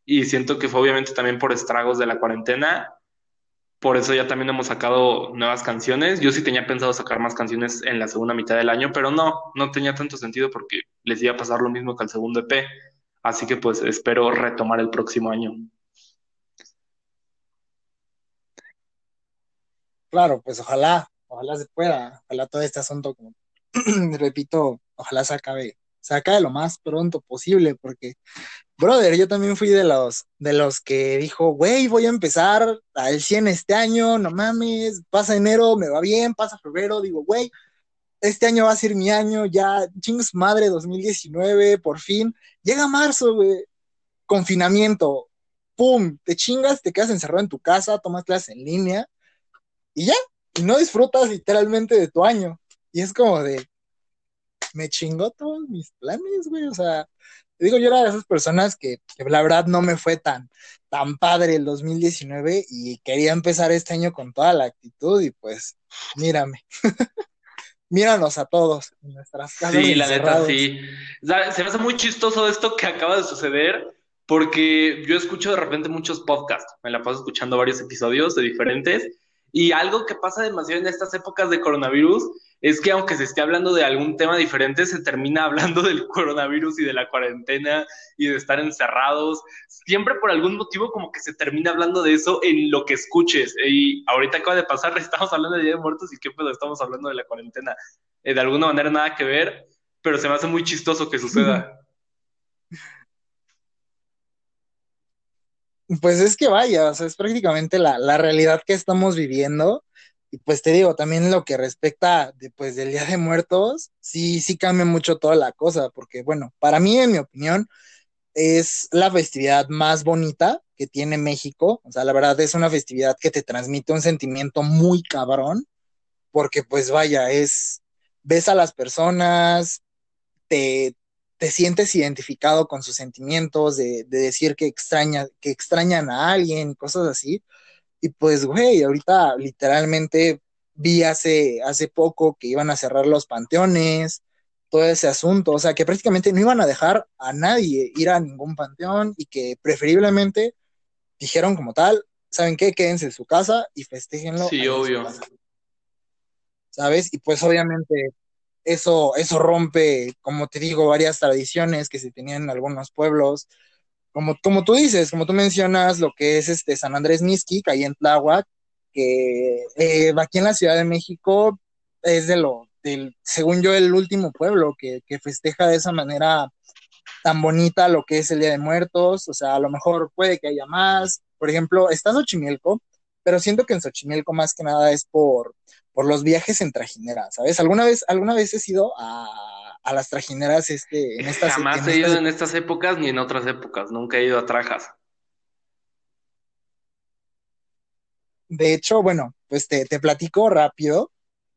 y siento que fue obviamente también por estragos de la cuarentena. Por eso ya también hemos sacado nuevas canciones. Yo sí tenía pensado sacar más canciones en la segunda mitad del año, pero no, no tenía tanto sentido porque les iba a pasar lo mismo que al segundo EP. Así que pues espero retomar el próximo año. Claro, pues ojalá, ojalá se pueda, ojalá todo este asunto, como repito, ojalá se acabe, se acabe lo más pronto posible, porque, brother, yo también fui de los, de los que dijo, güey, voy a empezar al 100 este año, no mames, pasa enero, me va bien, pasa febrero, digo, güey, este año va a ser mi año, ya, chingos madre, 2019, por fin, llega marzo, güey, confinamiento, pum, te chingas, te quedas encerrado en tu casa, tomas clases en línea, y ya, y no disfrutas literalmente de tu año. Y es como de, me chingó todos mis planes, güey, o sea, digo, yo era de esas personas que, que, la verdad no me fue tan, tan padre el 2019 y quería empezar este año con toda la actitud y pues, mírame. Míranos a todos en nuestras casas. Sí, la neta, sí. Se me hace muy chistoso esto que acaba de suceder, porque yo escucho de repente muchos podcasts, me la paso escuchando varios episodios de diferentes, y algo que pasa demasiado en estas épocas de coronavirus es que aunque se esté hablando de algún tema diferente, se termina hablando del coronavirus y de la cuarentena y de estar encerrados. Siempre por algún motivo como que se termina hablando de eso en lo que escuches. Y ahorita acaba de pasar, estamos hablando de Día de Muertos y qué pedo, estamos hablando de la cuarentena. Eh, de alguna manera nada que ver, pero se me hace muy chistoso que suceda. Pues es que vaya, o sea, es prácticamente la, la, realidad que estamos viviendo. Y pues te digo, también lo que respecta de, pues, del Día de Muertos, sí, sí cambia mucho toda la cosa, porque bueno, para mí, en mi opinión, es la festividad más bonita que tiene México. O sea, la verdad es una festividad que te transmite un sentimiento muy cabrón, porque pues vaya, es, ves a las personas, te, te sientes identificado con sus sentimientos, de, de, decir que, extraña, que extrañan a alguien y cosas así. Y pues, güey, ahorita literalmente vi hace, hace poco que iban a cerrar los panteones, todo ese asunto, o sea, que prácticamente no iban a dejar a nadie ir a ningún panteón y que preferiblemente dijeron como tal, ¿saben qué? Quédense en su casa y festéjenlo. Sí, obvio. ¿Sabes? Y pues obviamente eso, eso rompe, como te digo, varias tradiciones que se tenían en algunos pueblos. Como, como tú dices, como tú mencionas, lo que es este San Andrés Mixquic, ahí en Tláhuac, que eh, aquí en la Ciudad de México es de lo, del, según yo, el último pueblo que, festeja de esa manera tan bonita lo que es el Día de Muertos, o sea, a lo mejor puede que haya más. Por ejemplo, está Xochimilco, pero siento que en Xochimilco más que nada es por, por los viajes en trajinera, ¿sabes? ¿Alguna vez, alguna vez he ido a, a las trajineras este, en estas Jamás en he ido en estas épocas ni en otras épocas, nunca he ido a trajas. De hecho, bueno, pues te, te platico rápido.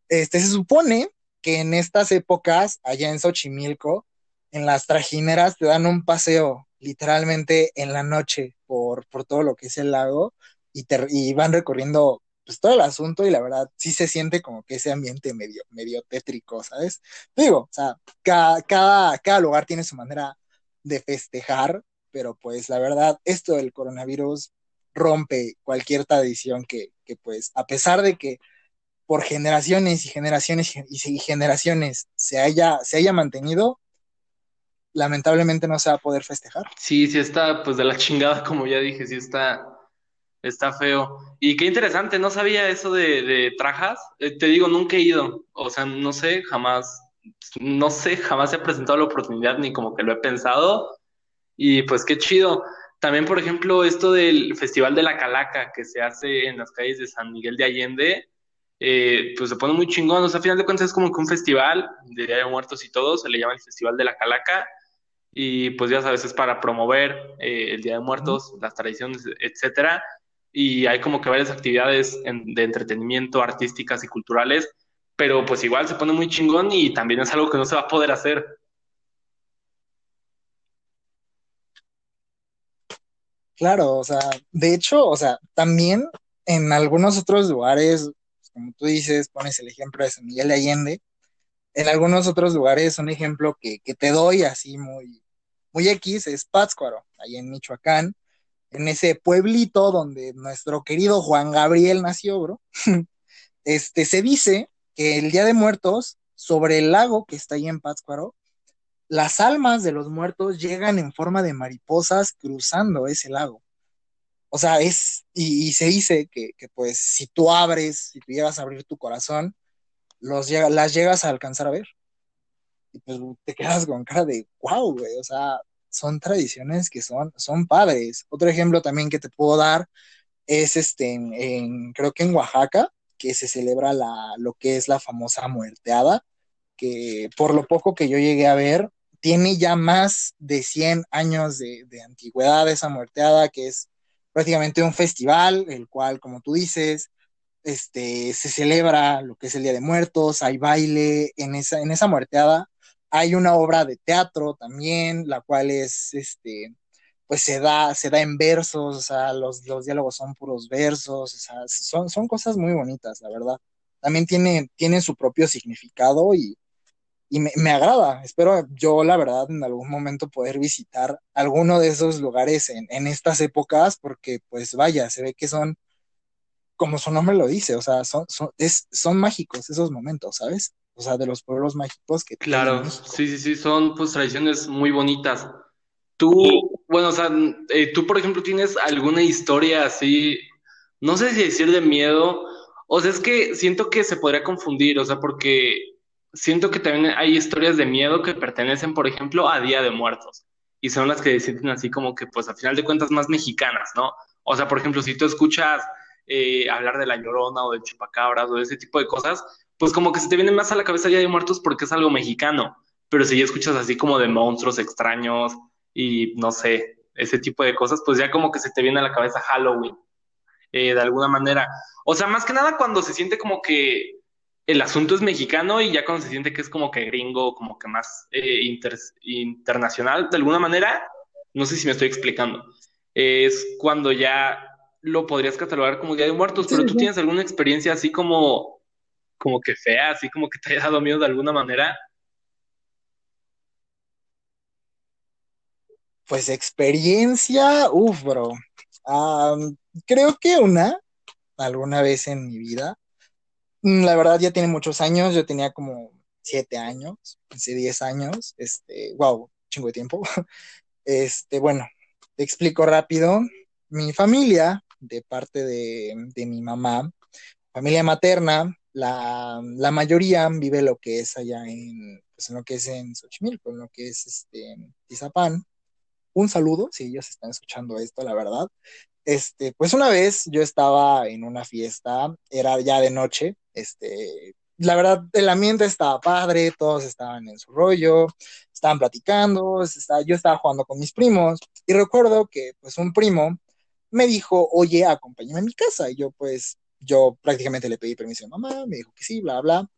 Este se supone que en estas épocas, allá en Xochimilco, en las trajineras te dan un paseo literalmente en la noche por, por todo lo que es el lago y, te, van recorriendo pues todo el asunto y la verdad sí se siente como que ese ambiente medio, medio tétrico, ¿sabes? Digo, o sea, cada, cada, cada lugar tiene su manera de festejar, pero pues la verdad, esto del coronavirus rompe cualquier tradición que, que pues a pesar de que por generaciones y generaciones y generaciones se haya, se haya mantenido, lamentablemente no se va a poder festejar. Sí, sí está pues de la chingada, como ya dije, sí está Está feo. Y qué interesante, no sabía eso de, de trajas. Eh, te digo, nunca he ido. O sea, no sé, jamás, no sé, jamás he presentado la oportunidad ni como que lo he pensado. Y pues qué chido. También, por ejemplo, esto del Festival de la Calaca que se hace en las calles de San Miguel de Allende, eh, pues se pone muy chingón. O sea, a final de cuentas es como que un festival de Día de Muertos y todo, se le llama el Festival de la Calaca. Y pues ya sabes, es para promover eh, el Día de Muertos, las tradiciones, etcétera y hay como que varias actividades de entretenimiento artísticas y culturales, pero pues igual se pone muy chingón y también es algo que no se va a poder hacer. Claro, o sea, de hecho, o sea, también en algunos otros lugares, como tú dices, pones el ejemplo de San Miguel de Allende, en algunos otros lugares, un ejemplo que, que te doy así muy, muy X es Pátzcuaro, ahí en Michoacán, en ese pueblito donde nuestro querido Juan Gabriel nació, bro, este, se dice que el Día de Muertos, sobre el lago que está ahí en Pátzcuaro, las almas de los muertos llegan en forma de mariposas cruzando ese lago. O sea, es, y, se dice que, pues si tú abres, si tú llegas a abrir tu corazón, los las llegas a alcanzar a ver. Y pues te quedas con cara de, wow, güey, o sea, son tradiciones que son, son padres. Otro ejemplo también que te puedo dar es este, en, creo que en Oaxaca, que se celebra la, lo que es la famosa muerteada, que por lo poco que yo llegué a ver, tiene ya más de 100 años de, de antigüedad esa muerteada, que es prácticamente un festival, el cual, como tú dices, este, se celebra lo que es el Día de Muertos, hay baile, en esa, en esa muerteada hay una obra de teatro también, la cual es, este, pues se da, se da en versos, o sea, los, los diálogos son puros versos, o sea, son, son cosas muy bonitas, la verdad. También tiene, tiene su propio significado y, y me, agrada. Espero yo, la verdad, en algún momento poder visitar alguno de esos lugares en, en, estas épocas, porque pues vaya, se ve que son, como su nombre lo dice, o sea, son, son, es, son mágicos esos momentos, ¿sabes? O sea, de los pueblos mágicos que... Claro, sí, sí, sí, son pues tradiciones muy bonitas. Tú, bueno, o sea, eh, tú, por ejemplo, tienes alguna historia así, no sé si decir de miedo, o sea, es que siento que se podría confundir, o sea, porque siento que también hay historias de miedo que pertenecen, por ejemplo, a Día de Muertos. Y son las que sienten así como que, pues, a final de cuentas, más mexicanas, ¿no? O sea, por ejemplo, si tú escuchas eh, hablar de la llorona o de chupacabras o de ese tipo de cosas, pues como que se te viene más a la cabeza Día de Muertos porque es algo mexicano. Pero si ya escuchas así como de monstruos extraños y no sé, ese tipo de cosas, pues ya como que se te viene a la cabeza Halloween, eh, de alguna manera. O sea, más que nada cuando se siente como que el asunto es mexicano y ya cuando se siente que es como que gringo, como que más eh, internacional, de alguna manera, no sé si me estoy explicando, es cuando ya lo podrías catalogar como Día de Muertos, pero tú tienes alguna experiencia así como, como que fea, así como que te haya dado miedo de alguna manera. Pues experiencia, uff, bro. creo que una, alguna vez en mi vida, Mm, la verdad ya tiene muchos años, yo tenía como siete años, hace diez años, este, wow, chingo de tiempo. Este, bueno, te explico rápido. Mi familia, de parte de, mi mamá, familia materna, la, mayoría vive lo que es allá en, pues en lo que es en Xochimilco, en lo que es este, Tizapán. Un saludo, si ellos están escuchando esto, la verdad. Este, pues una vez yo estaba en una fiesta, era ya de noche, este, la verdad, el ambiente estaba padre, todos estaban en su rollo, estaban platicando, yo estaba jugando con mis primos y recuerdo que pues un primo me dijo, oye, acompáñame a mi casa. Y yo pues, yo prácticamente le pedí permiso a mamá, me dijo que sí, bla, bla.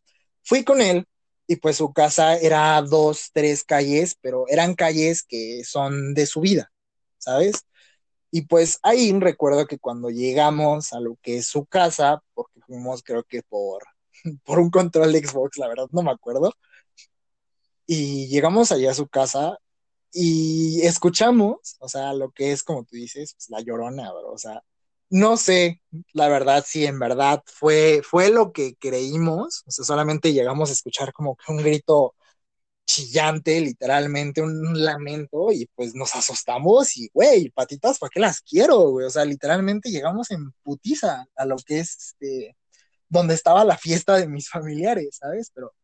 Fui con él y pues su casa era dos, tres calles, pero eran calles que son de su vida, ¿sabes? Y pues ahí recuerdo que cuando llegamos a lo que es su casa, porque fuimos creo que por, por un control de Xbox, la verdad no me acuerdo, y llegamos allá a su casa y escuchamos, o sea, lo que es como tú dices, pues, la llorona, bro, o sea, no sé, la verdad, si en verdad fue, fue lo que creímos, o sea, solamente llegamos a escuchar como que un grito chillante, literalmente un lamento, y pues nos asustamos y, güey, patitas, ¿para qué las quiero, güey? O sea, literalmente llegamos en putiza a lo que es, este, donde estaba la fiesta de mis familiares, ¿sabes? Pero,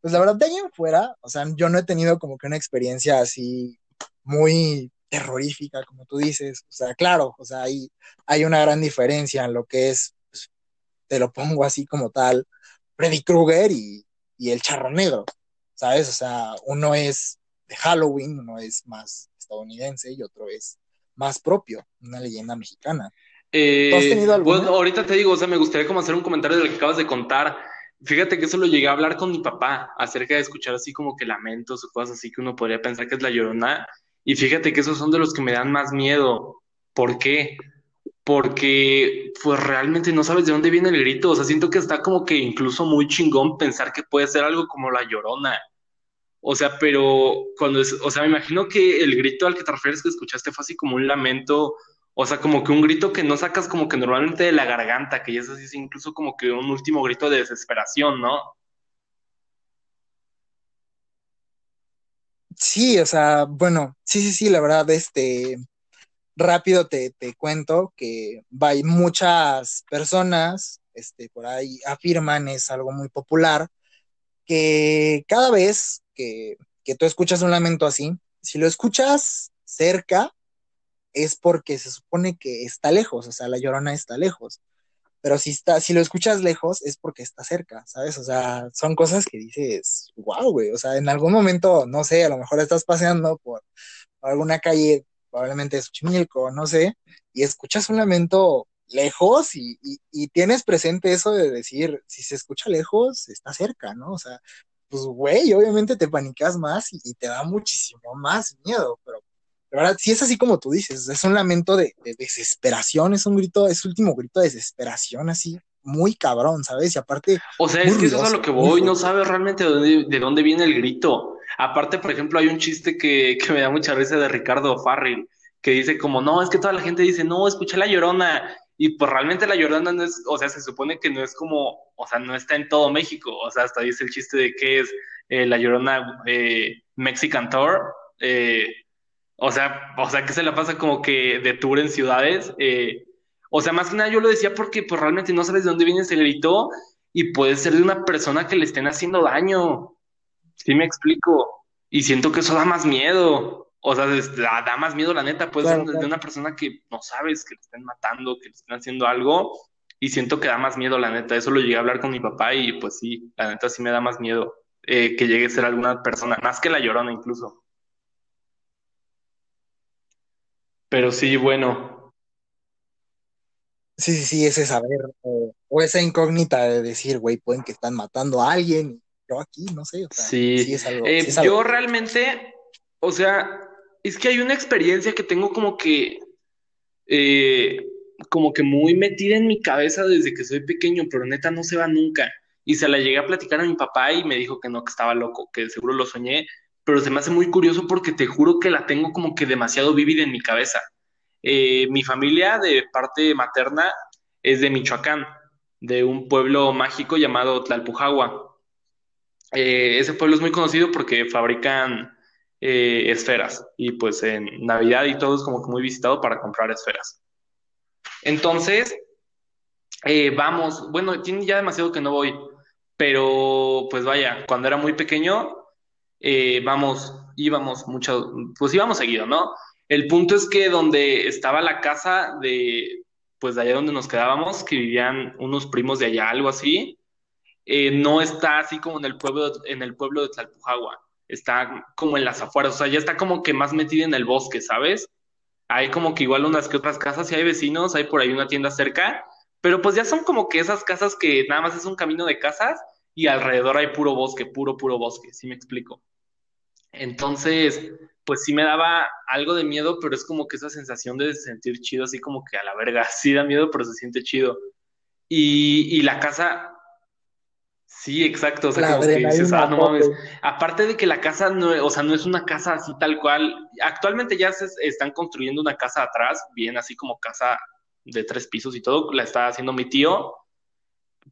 pues la verdad, de ahí en fuera, o sea, yo no he tenido como que una experiencia así muy terrorífica, como tú dices, o sea, claro, o sea, hay, hay una gran diferencia en lo que es, pues, te lo pongo así como tal, Freddy Krueger y, y el charro negro, ¿sabes? O sea, uno es de Halloween, uno es más estadounidense y otro es más propio, una leyenda mexicana. Eh, has tenido alguna? ahorita te digo, o sea, me gustaría como hacer un comentario de lo que acabas de contar. Fíjate que eso lo llegué a hablar con mi papá acerca de escuchar así como que lamentos o cosas así que uno podría pensar que es la llorona. Y fíjate que esos son de los que me dan más miedo. ¿Por qué? Porque pues realmente no sabes de dónde viene el grito. O sea, siento que está como que incluso muy chingón pensar que puede ser algo como la llorona. O sea, pero cuando es, o sea, me imagino que el grito al que te refieres que escuchaste fue así como un lamento, o sea, como que un grito que no sacas como que normalmente de la garganta, que ya es así, incluso como que un último grito de desesperación, ¿no? Sí, o sea, bueno, sí, sí, sí, la verdad, este, rápido te, te cuento que hay muchas personas, este, por ahí afirman, es algo muy popular, que cada vez que, que tú escuchas un lamento así, si lo escuchas cerca, es porque se supone que está lejos, o sea, la llorona está lejos. Pero si está, si lo escuchas lejos, es porque está cerca, ¿sabes? O sea, son cosas que dices, wow, güey. O sea, en algún momento, no sé, a lo mejor estás paseando por, alguna calle, probablemente Xochimilco, no sé, y escuchas un lamento lejos y, y, tienes presente eso de decir, si se escucha lejos, está cerca, ¿no? O sea, pues, güey, obviamente te panicas más y te da muchísimo más miedo, pero la verdad, si es así como tú dices, es un lamento de, desesperación, es un grito, es último grito de desesperación, así, muy cabrón, ¿sabes? Y aparte. O sea, es que eso es a lo que voy, no sabes realmente de dónde, de dónde viene el grito. Aparte, por ejemplo, hay un chiste que, que me da mucha risa de Ricardo Farril, que dice como, no, es que toda la gente dice, no, escucha la llorona. Y pues realmente la llorona no es, o sea, se supone que no es como, o sea, no está en todo México. O sea, hasta dice el chiste de que es eh, la llorona eh, Mexican Tour. Eh, o sea, o sea, que se la pasa como que de tour en ciudades. Eh, o sea, más que nada yo lo decía porque pues realmente no sabes de dónde viene ese grito y puede ser de una persona que le estén haciendo daño. Sí me explico. Y siento que eso da más miedo. O sea, da, más miedo la neta. Puede ser de una persona que no sabes que le estén matando, que le estén haciendo algo. Y siento que da más miedo la neta. Eso lo llegué a hablar con mi papá y pues sí, la neta sí me da más miedo eh, que llegue a ser alguna persona, más que la llorona incluso. Pero sí, bueno. Sí, sí, sí, ese saber, o, esa incógnita de decir, güey, pueden que están matando a alguien, yo aquí, no sé. O sea, sí, es algo, eh, yo realmente, o sea, es que hay una experiencia que tengo como que, eh, como que muy metida en mi cabeza desde que soy pequeño, pero neta no se va nunca. Y se la llegué a platicar a mi papá y me dijo que no, que estaba loco, que seguro lo soñé, pero se me hace muy curioso porque te juro que la tengo como que demasiado vívida en mi cabeza. Eh, mi familia de parte materna es de Michoacán, de un pueblo mágico llamado Tlalpujagua. Eh, ese pueblo es muy conocido porque fabrican eh, esferas y pues en Navidad y todo es como que muy visitado para comprar esferas. Entonces, vamos, bueno, tiene ya demasiado que no voy, pero pues vaya, cuando era muy pequeño eh, vamos, íbamos mucho, pues íbamos seguido, ¿no? El punto es que donde estaba la casa de, pues de allá donde nos quedábamos, que vivían unos primos de allá, algo así, eh, no está así como en el pueblo, en el pueblo de Tlalpujagua, está como en las afueras, o sea, ya está como que más metida en el bosque, ¿sabes? Hay como que igual unas que otras casas, y hay vecinos, hay por ahí una tienda cerca, pero pues ya son como que esas casas que nada más es un camino de casas y alrededor hay puro bosque, puro, puro bosque, ¿sí me explico? Entonces, pues sí me daba algo de miedo, pero es como que esa sensación de sentir chido, así como que a la verga, sí da miedo, pero se siente chido. Y, la casa, sí, exacto, o sea, como que dices, ah, no mames. Aparte de que la casa, no, o sea, no es una casa así tal cual, actualmente ya se están construyendo una casa atrás, bien así como casa de tres pisos y todo, la está haciendo mi tío,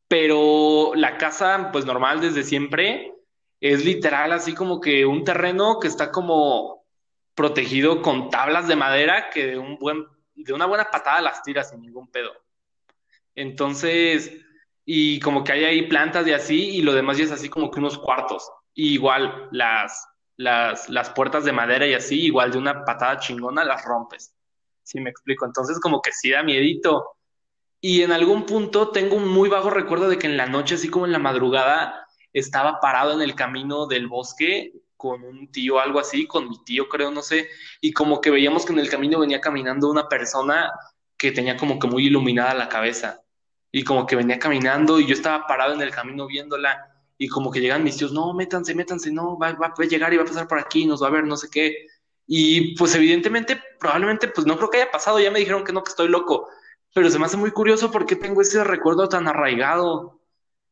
pero la casa, pues normal desde siempre, es literal así como que un terreno que está como protegido con tablas de madera que de un buen, de una buena patada las tiras sin ningún pedo. Entonces, y como que hay ahí plantas y así, y lo demás ya es así como que unos cuartos. Igual las, las, las puertas de madera y así, igual de una patada chingona las rompes. ¿Sí me explico? Entonces como que sí da miedito. Y en algún punto tengo un muy vago recuerdo de que en la noche, así como en la madrugada, estaba parado en el camino del bosque con un tío, algo así, con mi tío creo, no sé, y como que veíamos que en el camino venía caminando una persona que tenía como que muy iluminada la cabeza, y como que venía caminando y yo estaba parado en el camino viéndola, y como que llegan mis tíos, no, métanse, métanse, no, va, va, a llegar y va a pasar por aquí, nos va a ver, no sé qué, y pues evidentemente, probablemente, pues no creo que haya pasado, ya me dijeron que no, que estoy loco, pero se me hace muy curioso porque tengo ese recuerdo tan arraigado.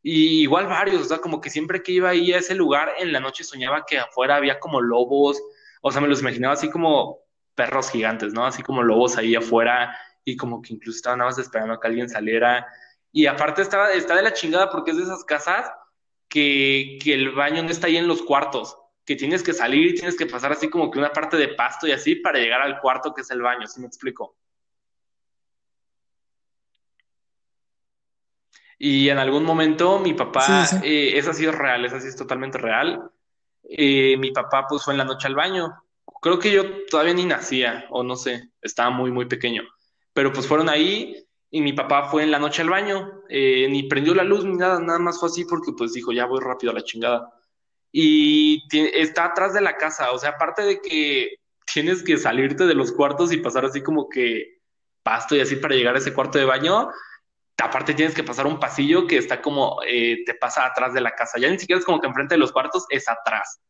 Y igual varios, o sea, como que siempre que iba ahí a ese lugar, en la noche soñaba que afuera había como lobos, o sea, me los imaginaba así como perros gigantes, ¿no? Así como lobos ahí afuera y como que incluso estaba nada más esperando a que alguien saliera. Y aparte estaba, está de la chingada porque es de esas casas que, que el baño no está ahí en los cuartos, que tienes que salir y tienes que pasar así como que una parte de pasto y así para llegar al cuarto que es el baño, ¿sí me explico? Y en algún momento mi papá, Sí, sí. eh, esa sí es real, esa sí es totalmente real. Eh, mi papá pues fue en la noche al baño. Creo que yo todavía ni nacía, o no sé, estaba muy, muy pequeño. Pero pues fueron ahí y mi papá fue en la noche al baño. Eh, ni prendió la luz ni nada, nada más fue así porque pues dijo, ya voy rápido a la chingada. Y está atrás de la casa, o sea, aparte de que tienes que salirte de los cuartos y pasar así como que pasto y así para llegar a ese cuarto de baño aparte tienes que pasar un pasillo que está como, eh, te pasa atrás de la casa, ya ni siquiera es como que enfrente de los cuartos, es atrás.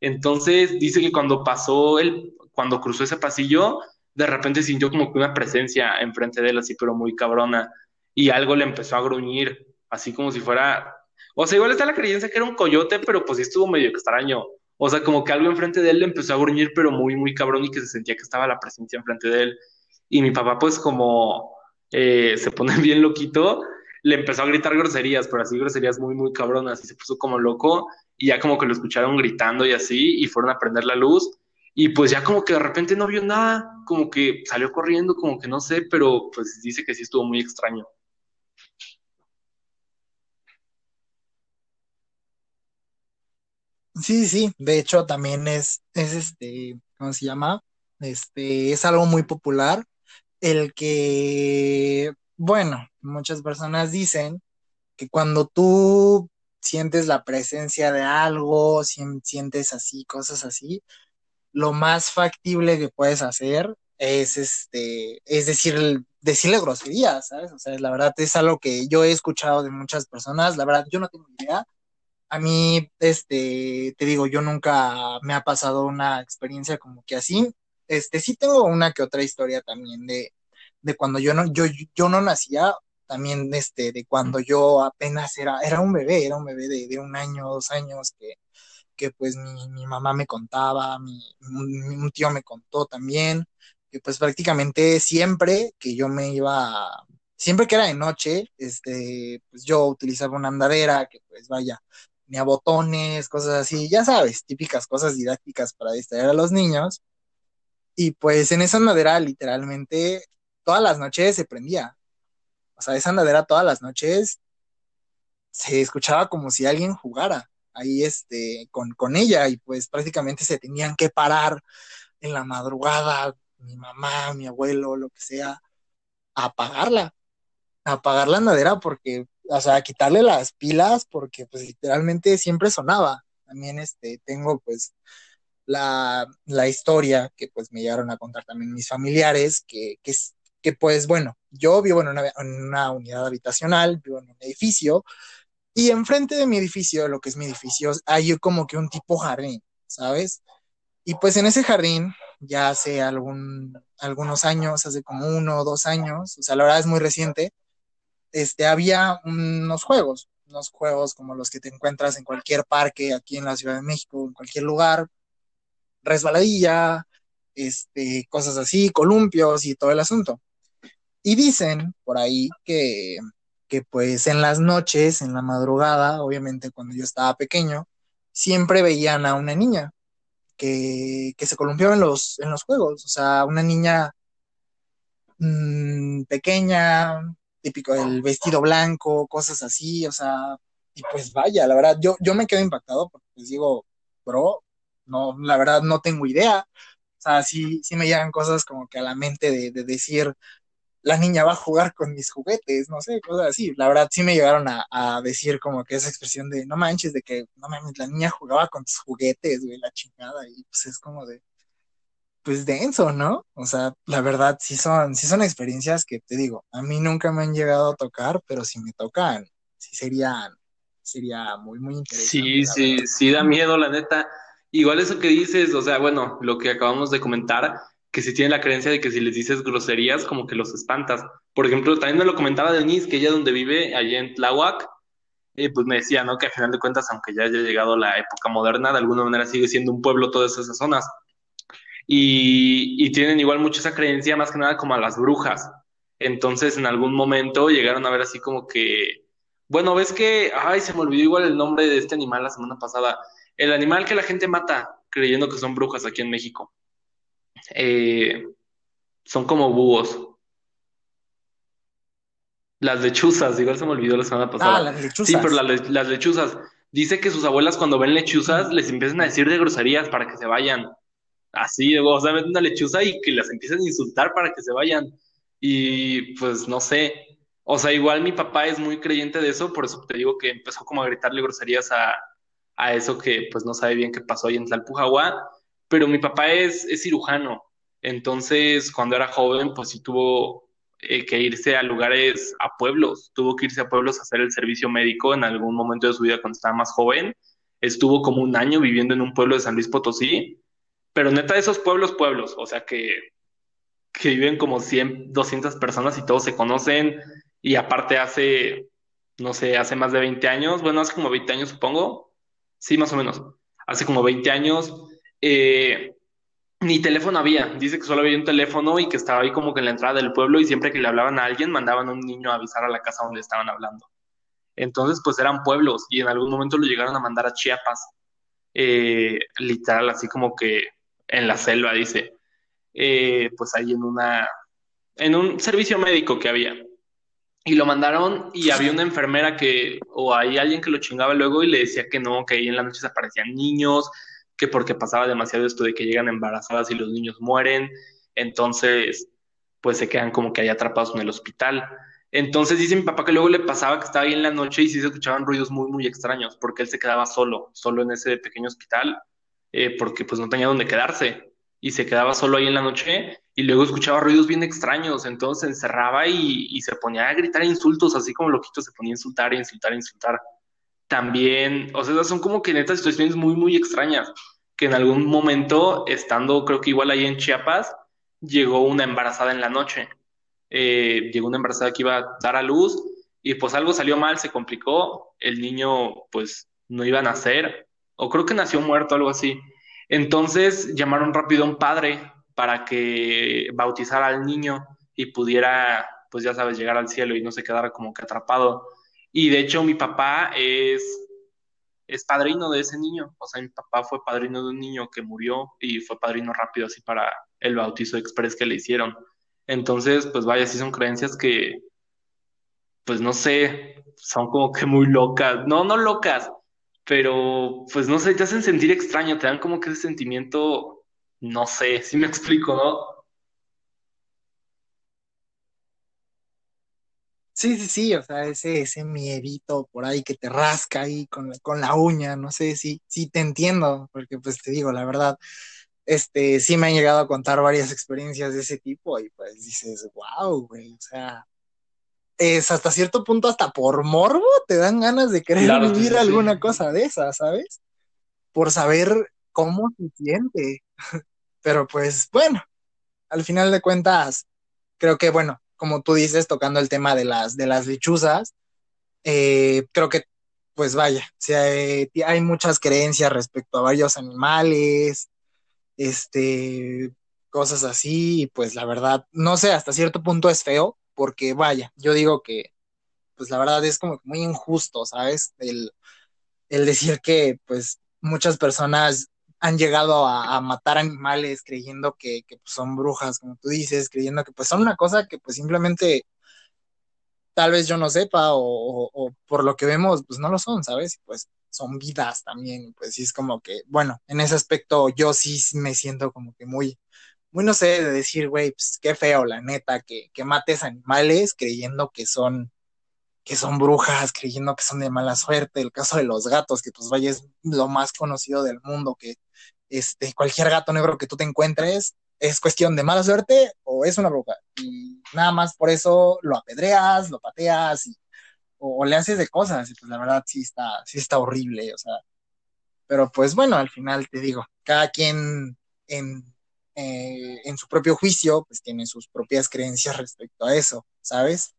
Entonces dice que cuando pasó el, cuando cruzó ese pasillo, de repente sintió como que una presencia enfrente de él, así, pero muy cabrona, y algo le empezó a gruñir, así como si fuera, o sea, igual está la creencia que era un coyote, pero pues sí estuvo medio extraño. O sea, como que algo enfrente de él le empezó a gruñir, pero muy, muy cabrón y que se sentía que estaba la presencia enfrente de él. Y mi papá, pues como eh, se pone bien loquito, le empezó a gritar groserías, pero así groserías muy, muy cabronas, y se puso como loco, y ya como que lo escucharon gritando y así, y fueron a prender la luz, y pues ya como que de repente no vio nada, como que salió corriendo, como que no sé, pero pues dice que sí estuvo muy extraño. Sí, sí, de hecho también es, es este, ¿cómo se llama? Este, es algo muy popular, el que, bueno, muchas personas dicen que cuando tú sientes la presencia de algo, sien- sientes así, cosas así, lo más factible que puedes hacer es este, es decir, decirle groserías, ¿sabes? O sea, la verdad es algo que yo he escuchado de muchas personas, la verdad yo no tengo idea a mí, este, te digo, yo nunca me ha pasado una experiencia como que así. Este, sí tengo una que otra historia también de, de cuando yo no, yo, yo no nacía, también este, de cuando yo apenas era, era un bebé, era un bebé de, de un año, dos años, que, que pues mi, mi mamá me contaba, mi, un tío me contó también, que pues prácticamente siempre que yo me iba, siempre que era de noche, este, pues yo utilizaba una andadera, que pues vaya tenía botones, cosas así, ya sabes, típicas cosas didácticas para distraer a los niños. Y pues en esa andadera literalmente todas las noches se prendía. O sea, esa andadera todas las noches se escuchaba como si alguien jugara ahí este, con, con ella y pues prácticamente se tenían que parar en la madrugada, mi mamá, mi abuelo, lo que sea, a apagarla, a apagar la andadera porque, o sea, a quitarle las pilas porque pues literalmente siempre sonaba. También este, tengo pues la, la historia que pues me llegaron a contar también mis familiares, que, que, que pues bueno, yo vivo en una, en una unidad habitacional, vivo en un edificio, y enfrente de mi edificio, lo que es mi edificio, hay como que un tipo jardín, ¿sabes? Y pues en ese jardín, ya hace algún, algunos años, hace como uno o dos años, o sea, la verdad es muy reciente, este, había unos juegos, unos juegos como los que te encuentras en cualquier parque aquí en la Ciudad de México, en cualquier lugar, resbaladilla, este, cosas así, columpios y todo el asunto. Y dicen por ahí que, que pues en las noches, en la madrugada, obviamente cuando yo estaba pequeño, siempre veían a una niña que, que se columpiaba en los, en los juegos, o sea, una niña mmm, pequeña, típico del vestido blanco, cosas así, o sea, y pues vaya, la verdad, yo, yo me quedo impactado porque pues digo, bro, no, la verdad no tengo idea, o sea, sí, sí me llegan cosas como que a la mente de, de decir, la niña va a jugar con mis juguetes, no sé, cosas así. La verdad sí me llegaron a, a, decir como que esa expresión de no manches, de que no mames, la niña jugaba con tus juguetes, güey, la chingada. Y pues es como de, pues denso, ¿no? O sea, la verdad sí son, sí son experiencias que te digo, a mí nunca me han llegado a tocar, pero si me tocan, sí serían, sería muy, muy interesante. Sí, sí, verdad. sí da miedo, la neta. Igual eso que dices, o sea, bueno, lo que acabamos de comentar, que si tienen la creencia de que si les dices groserías, como que los espantas. Por ejemplo, también me lo comentaba Denise, que ella donde vive, allá en Tláhuac, eh, pues me decía, ¿no? Que al final de cuentas, aunque ya haya llegado la época moderna, de alguna manera sigue siendo un pueblo todas esas zonas. Y, y tienen igual mucho esa creencia, más que nada como a las brujas. Entonces, en algún momento llegaron a ver así como que, bueno, ves que, ay, se me olvidó igual el nombre de este animal la semana pasada, el animal que la gente mata creyendo que son brujas aquí en México. Eh, son como búhos. Las lechuzas, igual se me olvidó la semana pasada. Ah, las lechuzas. Sí, pero las lechuzas. Dice que sus abuelas cuando ven lechuzas les empiezan a decir de groserías para que se vayan. Así, o sea, ven una lechuza y que las empiezan a insultar para que se vayan. Y pues no sé. O sea, igual mi papá es muy creyente de eso, por eso te digo que empezó como a gritarle groserías a, a eso que pues no sabe bien qué pasó ahí en Tlalpujahua. Pero mi papá es, es cirujano. Entonces, cuando era joven, pues sí tuvo eh, que irse a lugares, a pueblos, tuvo que irse a pueblos a hacer el servicio médico en algún momento de su vida cuando estaba más joven. Estuvo como un año viviendo en un pueblo de San Luis Potosí, pero neta, esos pueblos, pueblos, o sea que, que viven como 100, 200 personas y todos se conocen, y aparte hace, no sé, hace más de 20 años, bueno, hace como 20 años supongo, sí, más o menos, hace como 20 años, eh, ni teléfono había, dice que solo había un teléfono y que estaba ahí como que en la entrada del pueblo y siempre que le hablaban a alguien mandaban a un niño a avisar a la casa donde estaban hablando. Entonces, pues eran pueblos y en algún momento lo llegaron a mandar a Chiapas, eh, literal, así como que en la selva, dice, eh, pues ahí en una, en un servicio médico que había. Y lo mandaron y había una enfermera que, o hay alguien que lo chingaba luego y le decía que no, que ahí en la noche se aparecían niños, que porque pasaba demasiado esto de que llegan embarazadas y los niños mueren, entonces pues se quedan como que ahí atrapados en el hospital. Entonces dice mi papá que luego le pasaba que estaba ahí en la noche y sí se escuchaban ruidos muy, muy extraños, porque él se quedaba solo, solo en ese pequeño hospital, eh, porque pues no tenía dónde quedarse y se quedaba solo ahí en la noche y luego escuchaba ruidos bien extraños, entonces se encerraba y, se ponía a gritar insultos, así como loquito se ponía a insultar, insultar, insultar. También, o sea, son como que netas situaciones muy, muy extrañas que en algún momento, estando creo que igual ahí en Chiapas, llegó una embarazada en la noche. Eh, llegó una embarazada que iba a dar a luz y pues algo salió mal, se complicó, el niño pues no iba a nacer, o creo que nació muerto, algo así. Entonces llamaron rápido a un padre para que bautizara al niño y pudiera, pues ya sabes, llegar al cielo y no se quedara como que atrapado. Y de hecho mi papá es es padrino de ese niño. O sea, mi papá fue padrino de un niño que murió y fue padrino rápido así para el bautizo express que le hicieron. Entonces, pues vaya, sí son creencias que, pues no sé, son como que muy locas. No, no locas, pero pues no sé, te hacen sentir extraño, te dan como que ese sentimiento, no sé, si me explico, ¿no? Sí, sí, sí, o sea, ese, ese miedito por ahí que te rasca ahí con, la- con la uña, no sé, sí, sí te entiendo, porque pues te digo, la verdad, este, sí me han llegado a contar varias experiencias de ese tipo y pues dices, wow, güey, o sea, es hasta cierto punto, hasta por morbo, te dan ganas de querer Claro, sí, vivir sí, sí. alguna cosa de esa, ¿sabes? Por saber cómo se siente, pero pues bueno, al final de cuentas, creo que bueno, como tú dices, tocando el tema de las, de las lechuzas, eh, creo que, pues vaya, eh, hay muchas creencias respecto a varios animales, este, cosas así, y pues la verdad, no sé, hasta cierto punto es feo, porque vaya, yo digo que, pues la verdad es como muy injusto, ¿sabes? El, el decir que, pues, muchas personas han llegado a, matar animales creyendo que, que pues, son brujas, como tú dices, creyendo que pues son una cosa que pues simplemente tal vez yo no sepa o, por lo que vemos, pues no lo son, ¿sabes? Pues son vidas también, pues sí es como que, bueno, en ese aspecto yo sí me siento como que muy, muy no sé, de decir, güey, pues qué feo, la neta, que, que mates animales creyendo que son que son brujas, creyendo que son de mala suerte, el caso de los gatos, que pues vaya es lo más conocido del mundo, que este, cualquier gato negro que tú te encuentres es cuestión de mala suerte o es una bruja. Y nada más por eso lo apedreas, lo pateas o, le haces de cosas. Y pues la verdad sí está, sí está horrible. O sea, pero pues bueno, al final te digo, cada quien en, eh, en su propio juicio pues tiene sus propias creencias respecto a eso, ¿sabes?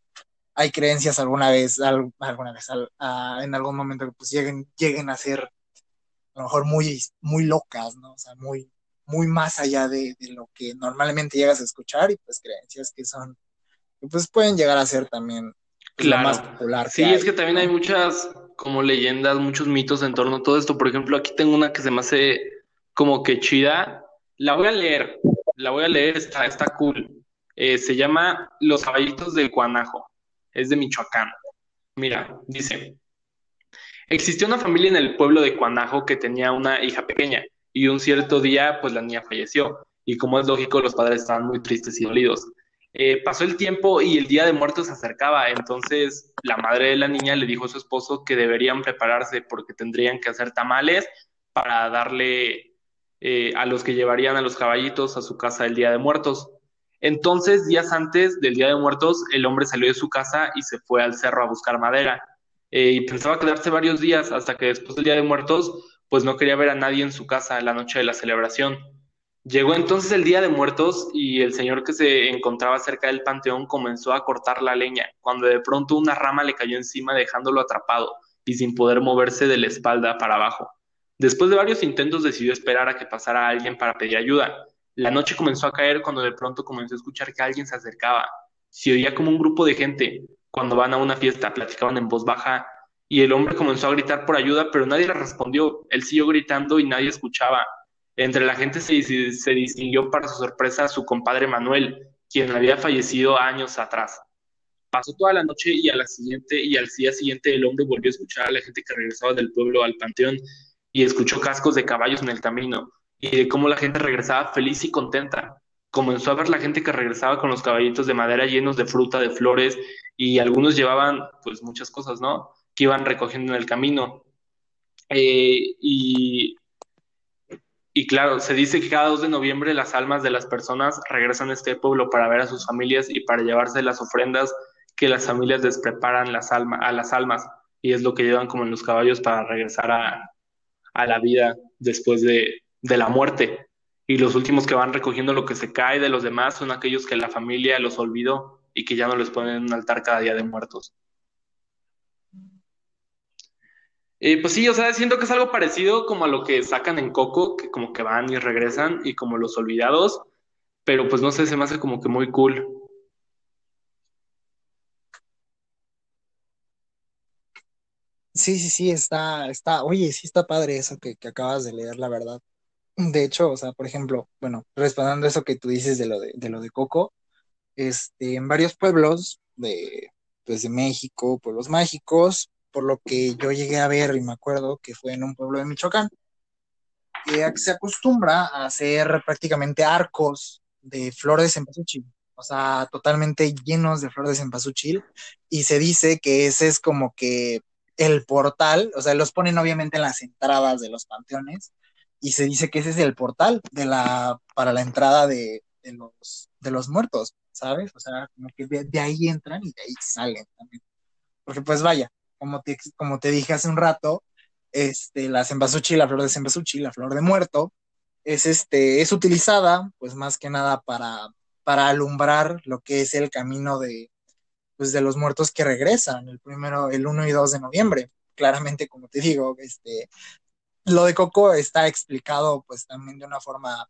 Hay creencias alguna vez, alguna vez, en algún momento que pues lleguen, lleguen a ser a lo mejor muy, muy locas, ¿no? O sea, muy, muy más allá de, de, lo que normalmente llegas a escuchar y pues creencias que son, que pues pueden llegar a ser también pues, claro. lo más popular. Sí, hay, es que también ¿no? hay muchas como leyendas, muchos mitos en torno a todo esto. Por ejemplo, aquí tengo una que se me hace como que chida. La voy a leer, la voy a leer, está, está cool. Eh, se llama Los caballitos del Cuanajo. Es de Michoacán. Mira, dice, existió una familia en el pueblo de Cuanajo que tenía una hija pequeña y un cierto día, pues la niña falleció. Y como es lógico, los padres estaban muy tristes y dolidos. Eh, pasó el tiempo y el Día de Muertos se acercaba, entonces la madre de la niña le dijo a su esposo que deberían prepararse porque tendrían que hacer tamales para darle eh, a los que llevarían a los caballitos a su casa el Día de Muertos. Entonces, días antes del Día de Muertos, el hombre salió de su casa y se fue al cerro a buscar madera. Eh, y pensaba quedarse varios días hasta que después del Día de Muertos, pues no quería ver a nadie en su casa la noche de la celebración. Llegó entonces el Día de Muertos y el señor que se encontraba cerca del panteón comenzó a cortar la leña, cuando de pronto una rama le cayó encima dejándolo atrapado y sin poder moverse de la espalda para abajo. Después de varios intentos decidió esperar a que pasara alguien para pedir ayuda. La noche comenzó a caer cuando de pronto comenzó a escuchar que alguien se acercaba. Se oía como un grupo de gente. Cuando van a una fiesta platicaban en voz baja y el hombre comenzó a gritar por ayuda, pero nadie le respondió. Él siguió gritando y nadie escuchaba. Entre la gente se, se distinguió para su sorpresa su compadre Manuel, quien había fallecido años atrás. Pasó toda la noche y, a la siguiente, y al día siguiente el hombre volvió a escuchar a la gente que regresaba del pueblo al panteón y escuchó cascos de caballos en el camino y de cómo la gente regresaba feliz y contenta. Comenzó a ver la gente que regresaba con los caballitos de madera llenos de fruta, de flores y algunos llevaban pues muchas cosas, ¿no? Que iban recogiendo en el camino. Eh, y y claro, se dice que cada 2 de noviembre las almas de las personas regresan a este pueblo para ver a sus familias y para llevarse las ofrendas que las familias les preparan las alma, a las almas. Y es lo que llevan como en los caballos para regresar a, la vida después de, de la muerte. Y los últimos que van recogiendo lo que se cae de los demás son aquellos que la familia los olvidó y que ya no les ponen en un altar cada día de muertos. Eh, pues sí, o sea, siento que es algo parecido como a lo que sacan en Coco, que como que van y regresan y como los olvidados, pero pues no sé, se me hace como que muy cool. Sí, sí, sí, está, está, oye, sí está padre eso que, que acabas de leer, la verdad. De hecho, o sea, por ejemplo, bueno, respondiendo eso que tú dices de lo de, de lo de Coco, este, en varios pueblos de, pues, de México, pueblos mágicos, por lo que yo llegué a ver y me acuerdo que fue en un pueblo de Michoacán, que se acostumbra a hacer prácticamente arcos de flores de cempasúchil, o sea, totalmente llenos de flores de cempasúchil, y se dice que ese es como que el portal, o sea, los ponen obviamente en las entradas de los panteones, y se dice que ese es el portal de la, para la entrada de, los, de los muertos, ¿sabes? O sea, como que de, de ahí entran y de ahí salen también. Porque pues vaya, como te, como te dije hace un rato, este, la cempasúchil, la flor de cempasúchil, la flor de muerto, es, este, es utilizada, pues más que nada para, para alumbrar lo que es el camino de, pues, de los muertos que regresan, el primero, el 1 y 2 de noviembre. Claramente, como te digo, este, lo de Coco está explicado, pues también de una forma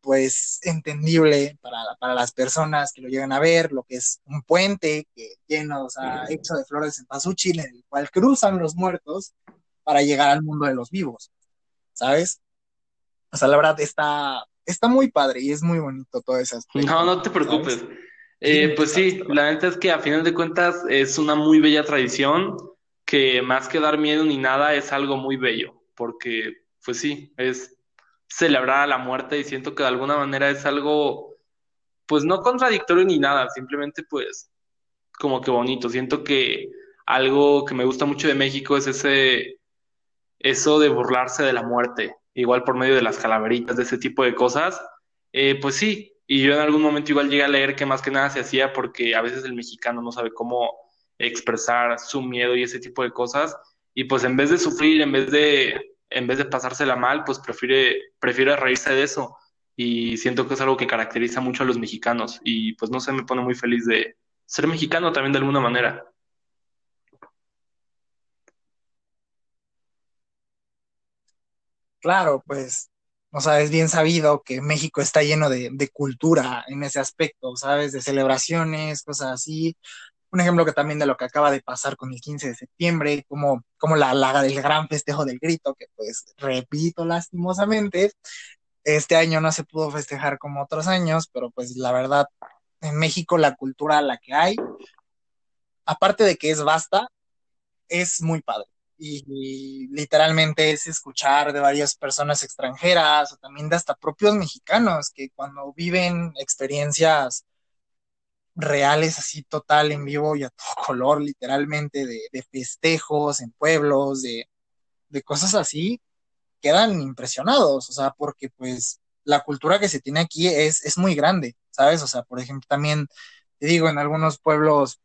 pues entendible para, para, las personas que lo llegan a ver, lo que es un puente que lleno, o sea, hecho de flores en Pazúchil, en el cual cruzan los muertos para llegar al mundo de los vivos, ¿sabes? O sea, la verdad está, está muy padre y es muy bonito todo eso. No, no te preocupes. Eh, pues sí, la neta es que a final de cuentas es una muy bella tradición que más que dar miedo ni nada es algo muy bello, porque pues sí, es celebrar a la muerte y siento que de alguna manera es algo, pues no contradictorio ni nada, simplemente pues como que bonito. Siento que algo que me gusta mucho de México es ese, eso de burlarse de la muerte, igual por medio de las calaveritas, de ese tipo de cosas. Eh, pues sí, y yo en algún momento igual llegué a leer que más que nada se hacía porque a veces el mexicano no sabe cómo expresar su miedo y ese tipo de cosas. Y pues en vez de sufrir, en vez de en vez de pasársela mal, pues prefiere, prefiere reírse de eso. Y siento que es algo que caracteriza mucho a los mexicanos. Y pues no sé, me pone muy feliz de ser mexicano también de alguna manera. Claro, pues, o sea, es bien sabido que México está lleno de, de cultura en ese aspecto, ¿sabes? De celebraciones, cosas así. Un ejemplo que también de lo que acaba de pasar con el 15 de septiembre, como, como la, la, el gran festejo del grito, que pues repito lastimosamente, este año no se pudo festejar como otros años, pero pues la verdad, en México la cultura la que hay, aparte de que es vasta, es muy padre. Y, literalmente es escuchar de varias personas extranjeras o también de hasta propios mexicanos que cuando viven experiencias reales así total en vivo y a todo color literalmente de, de festejos en pueblos, de, de cosas así, quedan impresionados, o sea, porque pues la cultura que se tiene aquí es, es muy grande, ¿sabes? O sea, por ejemplo, también, te digo, en algunos pueblos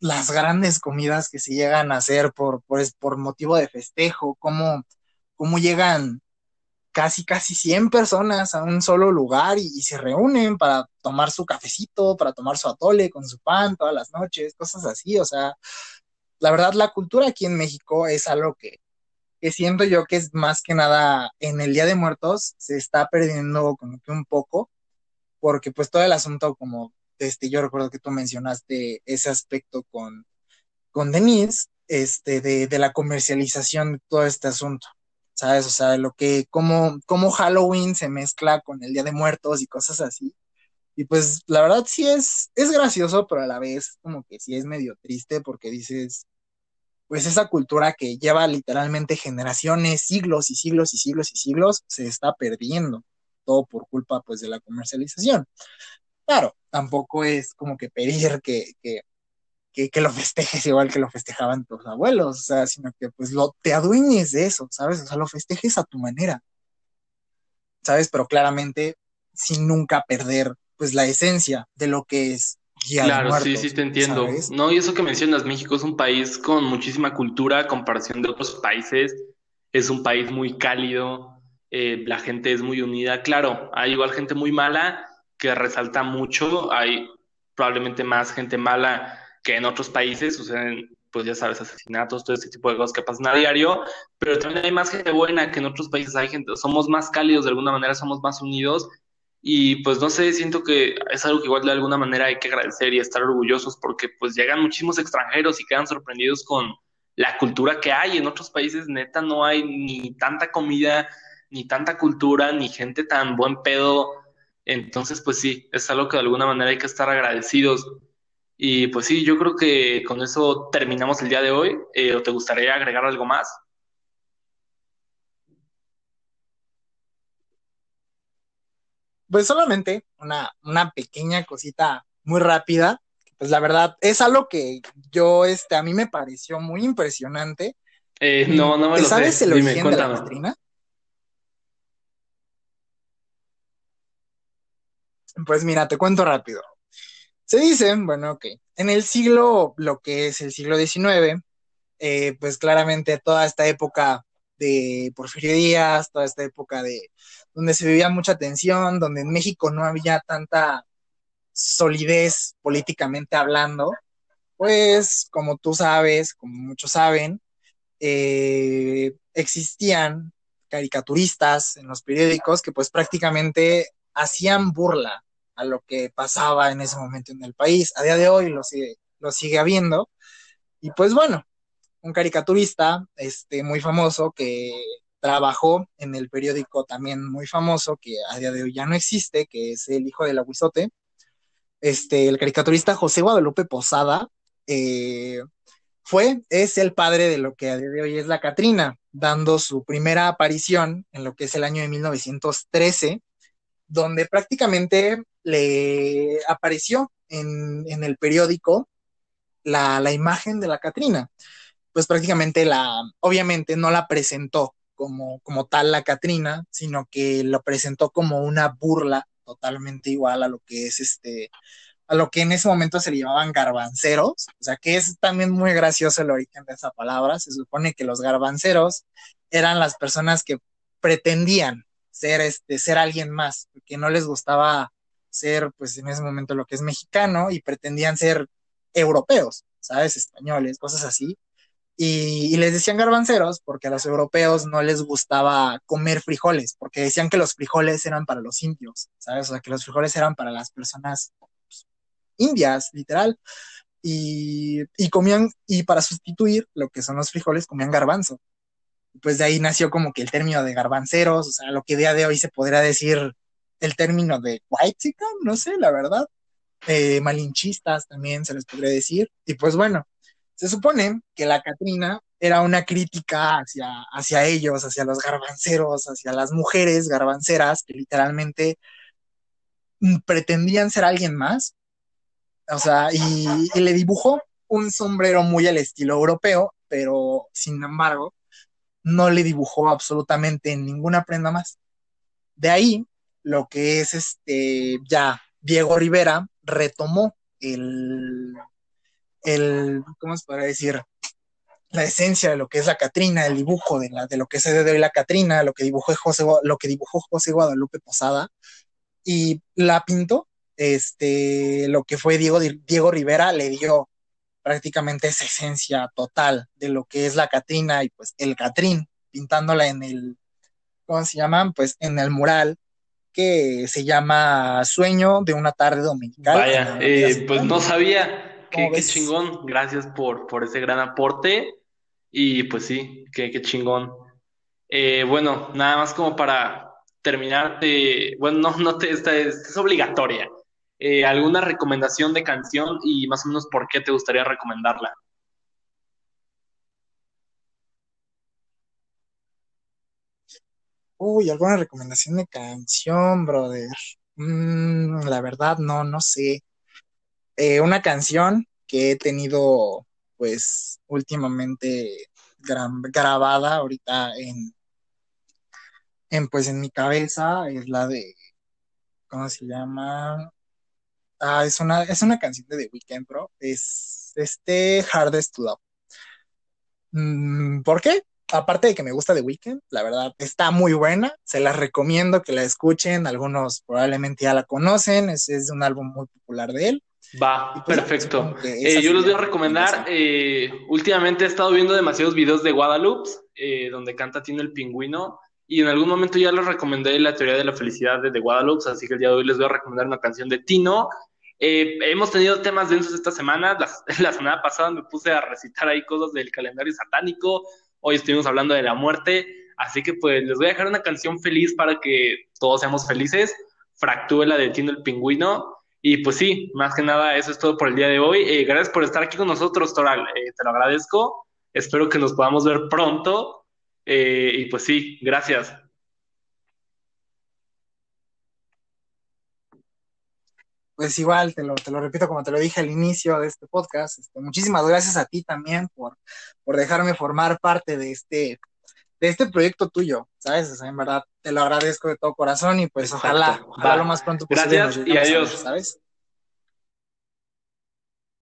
las grandes comidas que se llegan a hacer por, por, por motivo de festejo, cómo, cómo llegan casi, casi 100 personas a un solo lugar y, se reúnen para tomar su cafecito, para tomar su atole con su pan todas las noches, cosas así. O sea, la verdad, la cultura aquí en México es algo que, que siento yo que es más que nada en el Día de Muertos se está perdiendo como que un poco, porque pues todo el asunto como este, yo recuerdo que tú mencionaste ese aspecto con, con Denise, este, de, de la comercialización de todo este asunto, ¿sabes? O sea, lo que, como, como Halloween se mezcla con el Día de Muertos y cosas así. Y pues la verdad sí es, es gracioso, pero a la vez como que sí es medio triste porque dices, pues esa cultura que lleva literalmente generaciones, siglos y siglos y siglos y siglos, se está perdiendo, todo por culpa pues de la comercialización. Claro, tampoco es como que pedir que, que, que, que, lo festejes igual que lo festejaban tus abuelos, o sea, sino que pues lo, te adueñes de eso, ¿sabes? O sea, lo festejes a tu manera, ¿sabes? Pero claramente sin nunca perder pues la esencia de lo que es Día claro, muertos, sí, sí te entiendo. ¿sabes? No, y eso que mencionas, México es un país con muchísima cultura a comparación de otros países. Es un país muy cálido, eh, la gente es muy unida. Claro, hay igual gente muy mala que resalta mucho. Hay probablemente más gente mala que en otros países. Suceden, pues ya sabes, asesinatos, todo este tipo de cosas que pasan a diario. Pero también hay más gente buena que en otros países. Hay gente, somos más cálidos de alguna manera, somos más unidos y pues no sé, siento que es algo que igual de alguna manera hay que agradecer y estar orgullosos porque pues llegan muchísimos extranjeros y quedan sorprendidos con la cultura que hay. En otros países neta no hay ni tanta comida, ni tanta cultura, ni gente tan buen pedo. Entonces pues sí, es algo que de alguna manera hay que estar agradecidos. Y pues sí, yo creo que con eso terminamos el día de hoy. Eh, ¿O te gustaría agregar algo más? Pues solamente una, una pequeña cosita muy rápida, pues la verdad es algo que yo, este, a mí me pareció muy impresionante. Eh, no, no me lo ¿Sabes sé. el Dime, origen de la cuéntame. Catrina? Pues mira, te cuento rápido. Se dice, bueno, que en el siglo, lo que es el siglo XIX, eh, pues claramente toda esta época de Porfirio Díaz, toda esta época de donde se vivía mucha tensión, donde en México no había tanta solidez políticamente hablando, pues como tú sabes, como muchos saben, eh, existían caricaturistas en los periódicos que pues prácticamente hacían burla a lo que pasaba en ese momento en el país. A día de hoy lo sigue, lo sigue habiendo. Y pues bueno, un caricaturista este, muy famoso que trabajó en el periódico también muy famoso que a día de hoy ya no existe, que es El Hijo del Aguizote. Este, el caricaturista José Guadalupe Posada eh, fue, es el padre de lo que a día de hoy es la Catrina, dando su primera aparición en lo que es el año de 1913, donde prácticamente le apareció en, en el periódico la, la, imagen de la Catrina. Pues prácticamente la, obviamente no la presentó como, como tal la Catrina, sino que lo presentó como una burla totalmente igual a lo que es este, a lo que en ese momento se le llamaban garbanceros, o sea que es también muy gracioso el origen de esa palabra, se supone que los garbanceros eran las personas que pretendían ser, este, ser alguien más, que no les gustaba ser, pues en ese momento lo que es mexicano y pretendían ser europeos, ¿sabes? Españoles, cosas así. Y, les decían garbanceros porque a los europeos no les gustaba comer frijoles, porque decían que los frijoles eran para los indios, ¿sabes? O sea, que los frijoles eran para las personas pues, indias, literal. y, y comían, y para sustituir lo que son los frijoles, comían garbanzo. Pues de ahí nació como que el término de garbanceros, o sea, lo que día de hoy se podría decir el término de white no sé, la verdad. Eh, malinchistas también se les podría decir. Y pues bueno, se supone que la Catrina era una crítica hacia, hacia ellos, hacia los garbanceros, hacia las mujeres garbanceras que literalmente pretendían ser alguien más. O sea, y, y le dibujó un sombrero muy al estilo europeo, pero sin embargo, no le dibujó absolutamente ninguna prenda más. De ahí, lo que es este ya Diego Rivera retomó el, el ¿cómo se podría decir? La esencia de lo que es la Catrina, el dibujo de, la, de lo que se debe la Catrina, lo que dibujó José, lo que dibujó José Guadalupe Posada, y la pintó. Este, lo que fue Diego, Diego Rivera le dio prácticamente esa esencia total de lo que es la Catrina y pues el Catrín, pintándola en el, ¿cómo se llaman? Pues en el mural que se llama Sueño de una tarde dominical. Vaya, eh, pues no sabía. Qué, qué, chingón. Gracias por, por ese gran aporte. Y pues sí, qué, qué chingón. Eh, bueno, nada más como para terminar, bueno, no, no te, esta es, obligatoria. Eh, ¿Alguna recomendación de canción y más o menos por qué te gustaría recomendarla? Uy, ¿alguna recomendación de canción, brother? Mm, la verdad, no, no sé. Eh, una canción que he tenido, pues, últimamente grabada ahorita en, en, pues, en mi cabeza es la de, ¿cómo se llama? Ah, es una, es una canción de The Weeknd, bro. Es este Hardest to Love. Mm, ¿Por qué? Aparte de que me gusta The Weeknd, la verdad está muy buena, se las recomiendo que la escuchen, algunos probablemente ya la conocen, es, es un álbum muy popular de él. Va, pues, perfecto. Eh, yo les voy a recomendar, eh, últimamente he estado viendo demasiados videos de Guadalupe, eh, donde canta Tino el Pingüino, y en algún momento ya les recomendé la teoría de la felicidad de Guadalupe, así que el día de hoy les voy a recomendar una canción de Tino. hemos tenido temas densos esta semana, la, la semana pasada me puse a recitar ahí cosas del calendario satánico, Hoy estuvimos hablando de la muerte, así que pues les voy a dejar una canción feliz para que todos seamos felices. la de Tino el Pingüino. Y pues sí, más que nada, eso es todo por el día de hoy. Eh, gracias por estar aquí con nosotros, Toral. Eh, te lo agradezco. Espero que nos podamos ver pronto. Eh, y pues sí, gracias. Pues igual, te lo, te lo repito como te lo dije al inicio de este podcast, este, muchísimas gracias a ti también por, por dejarme formar parte de este, de este proyecto tuyo, ¿sabes? O sea, en verdad te lo agradezco de todo corazón y pues ojalá, ojalá lo más pronto posible. Gracias y adiós. ¿sabes?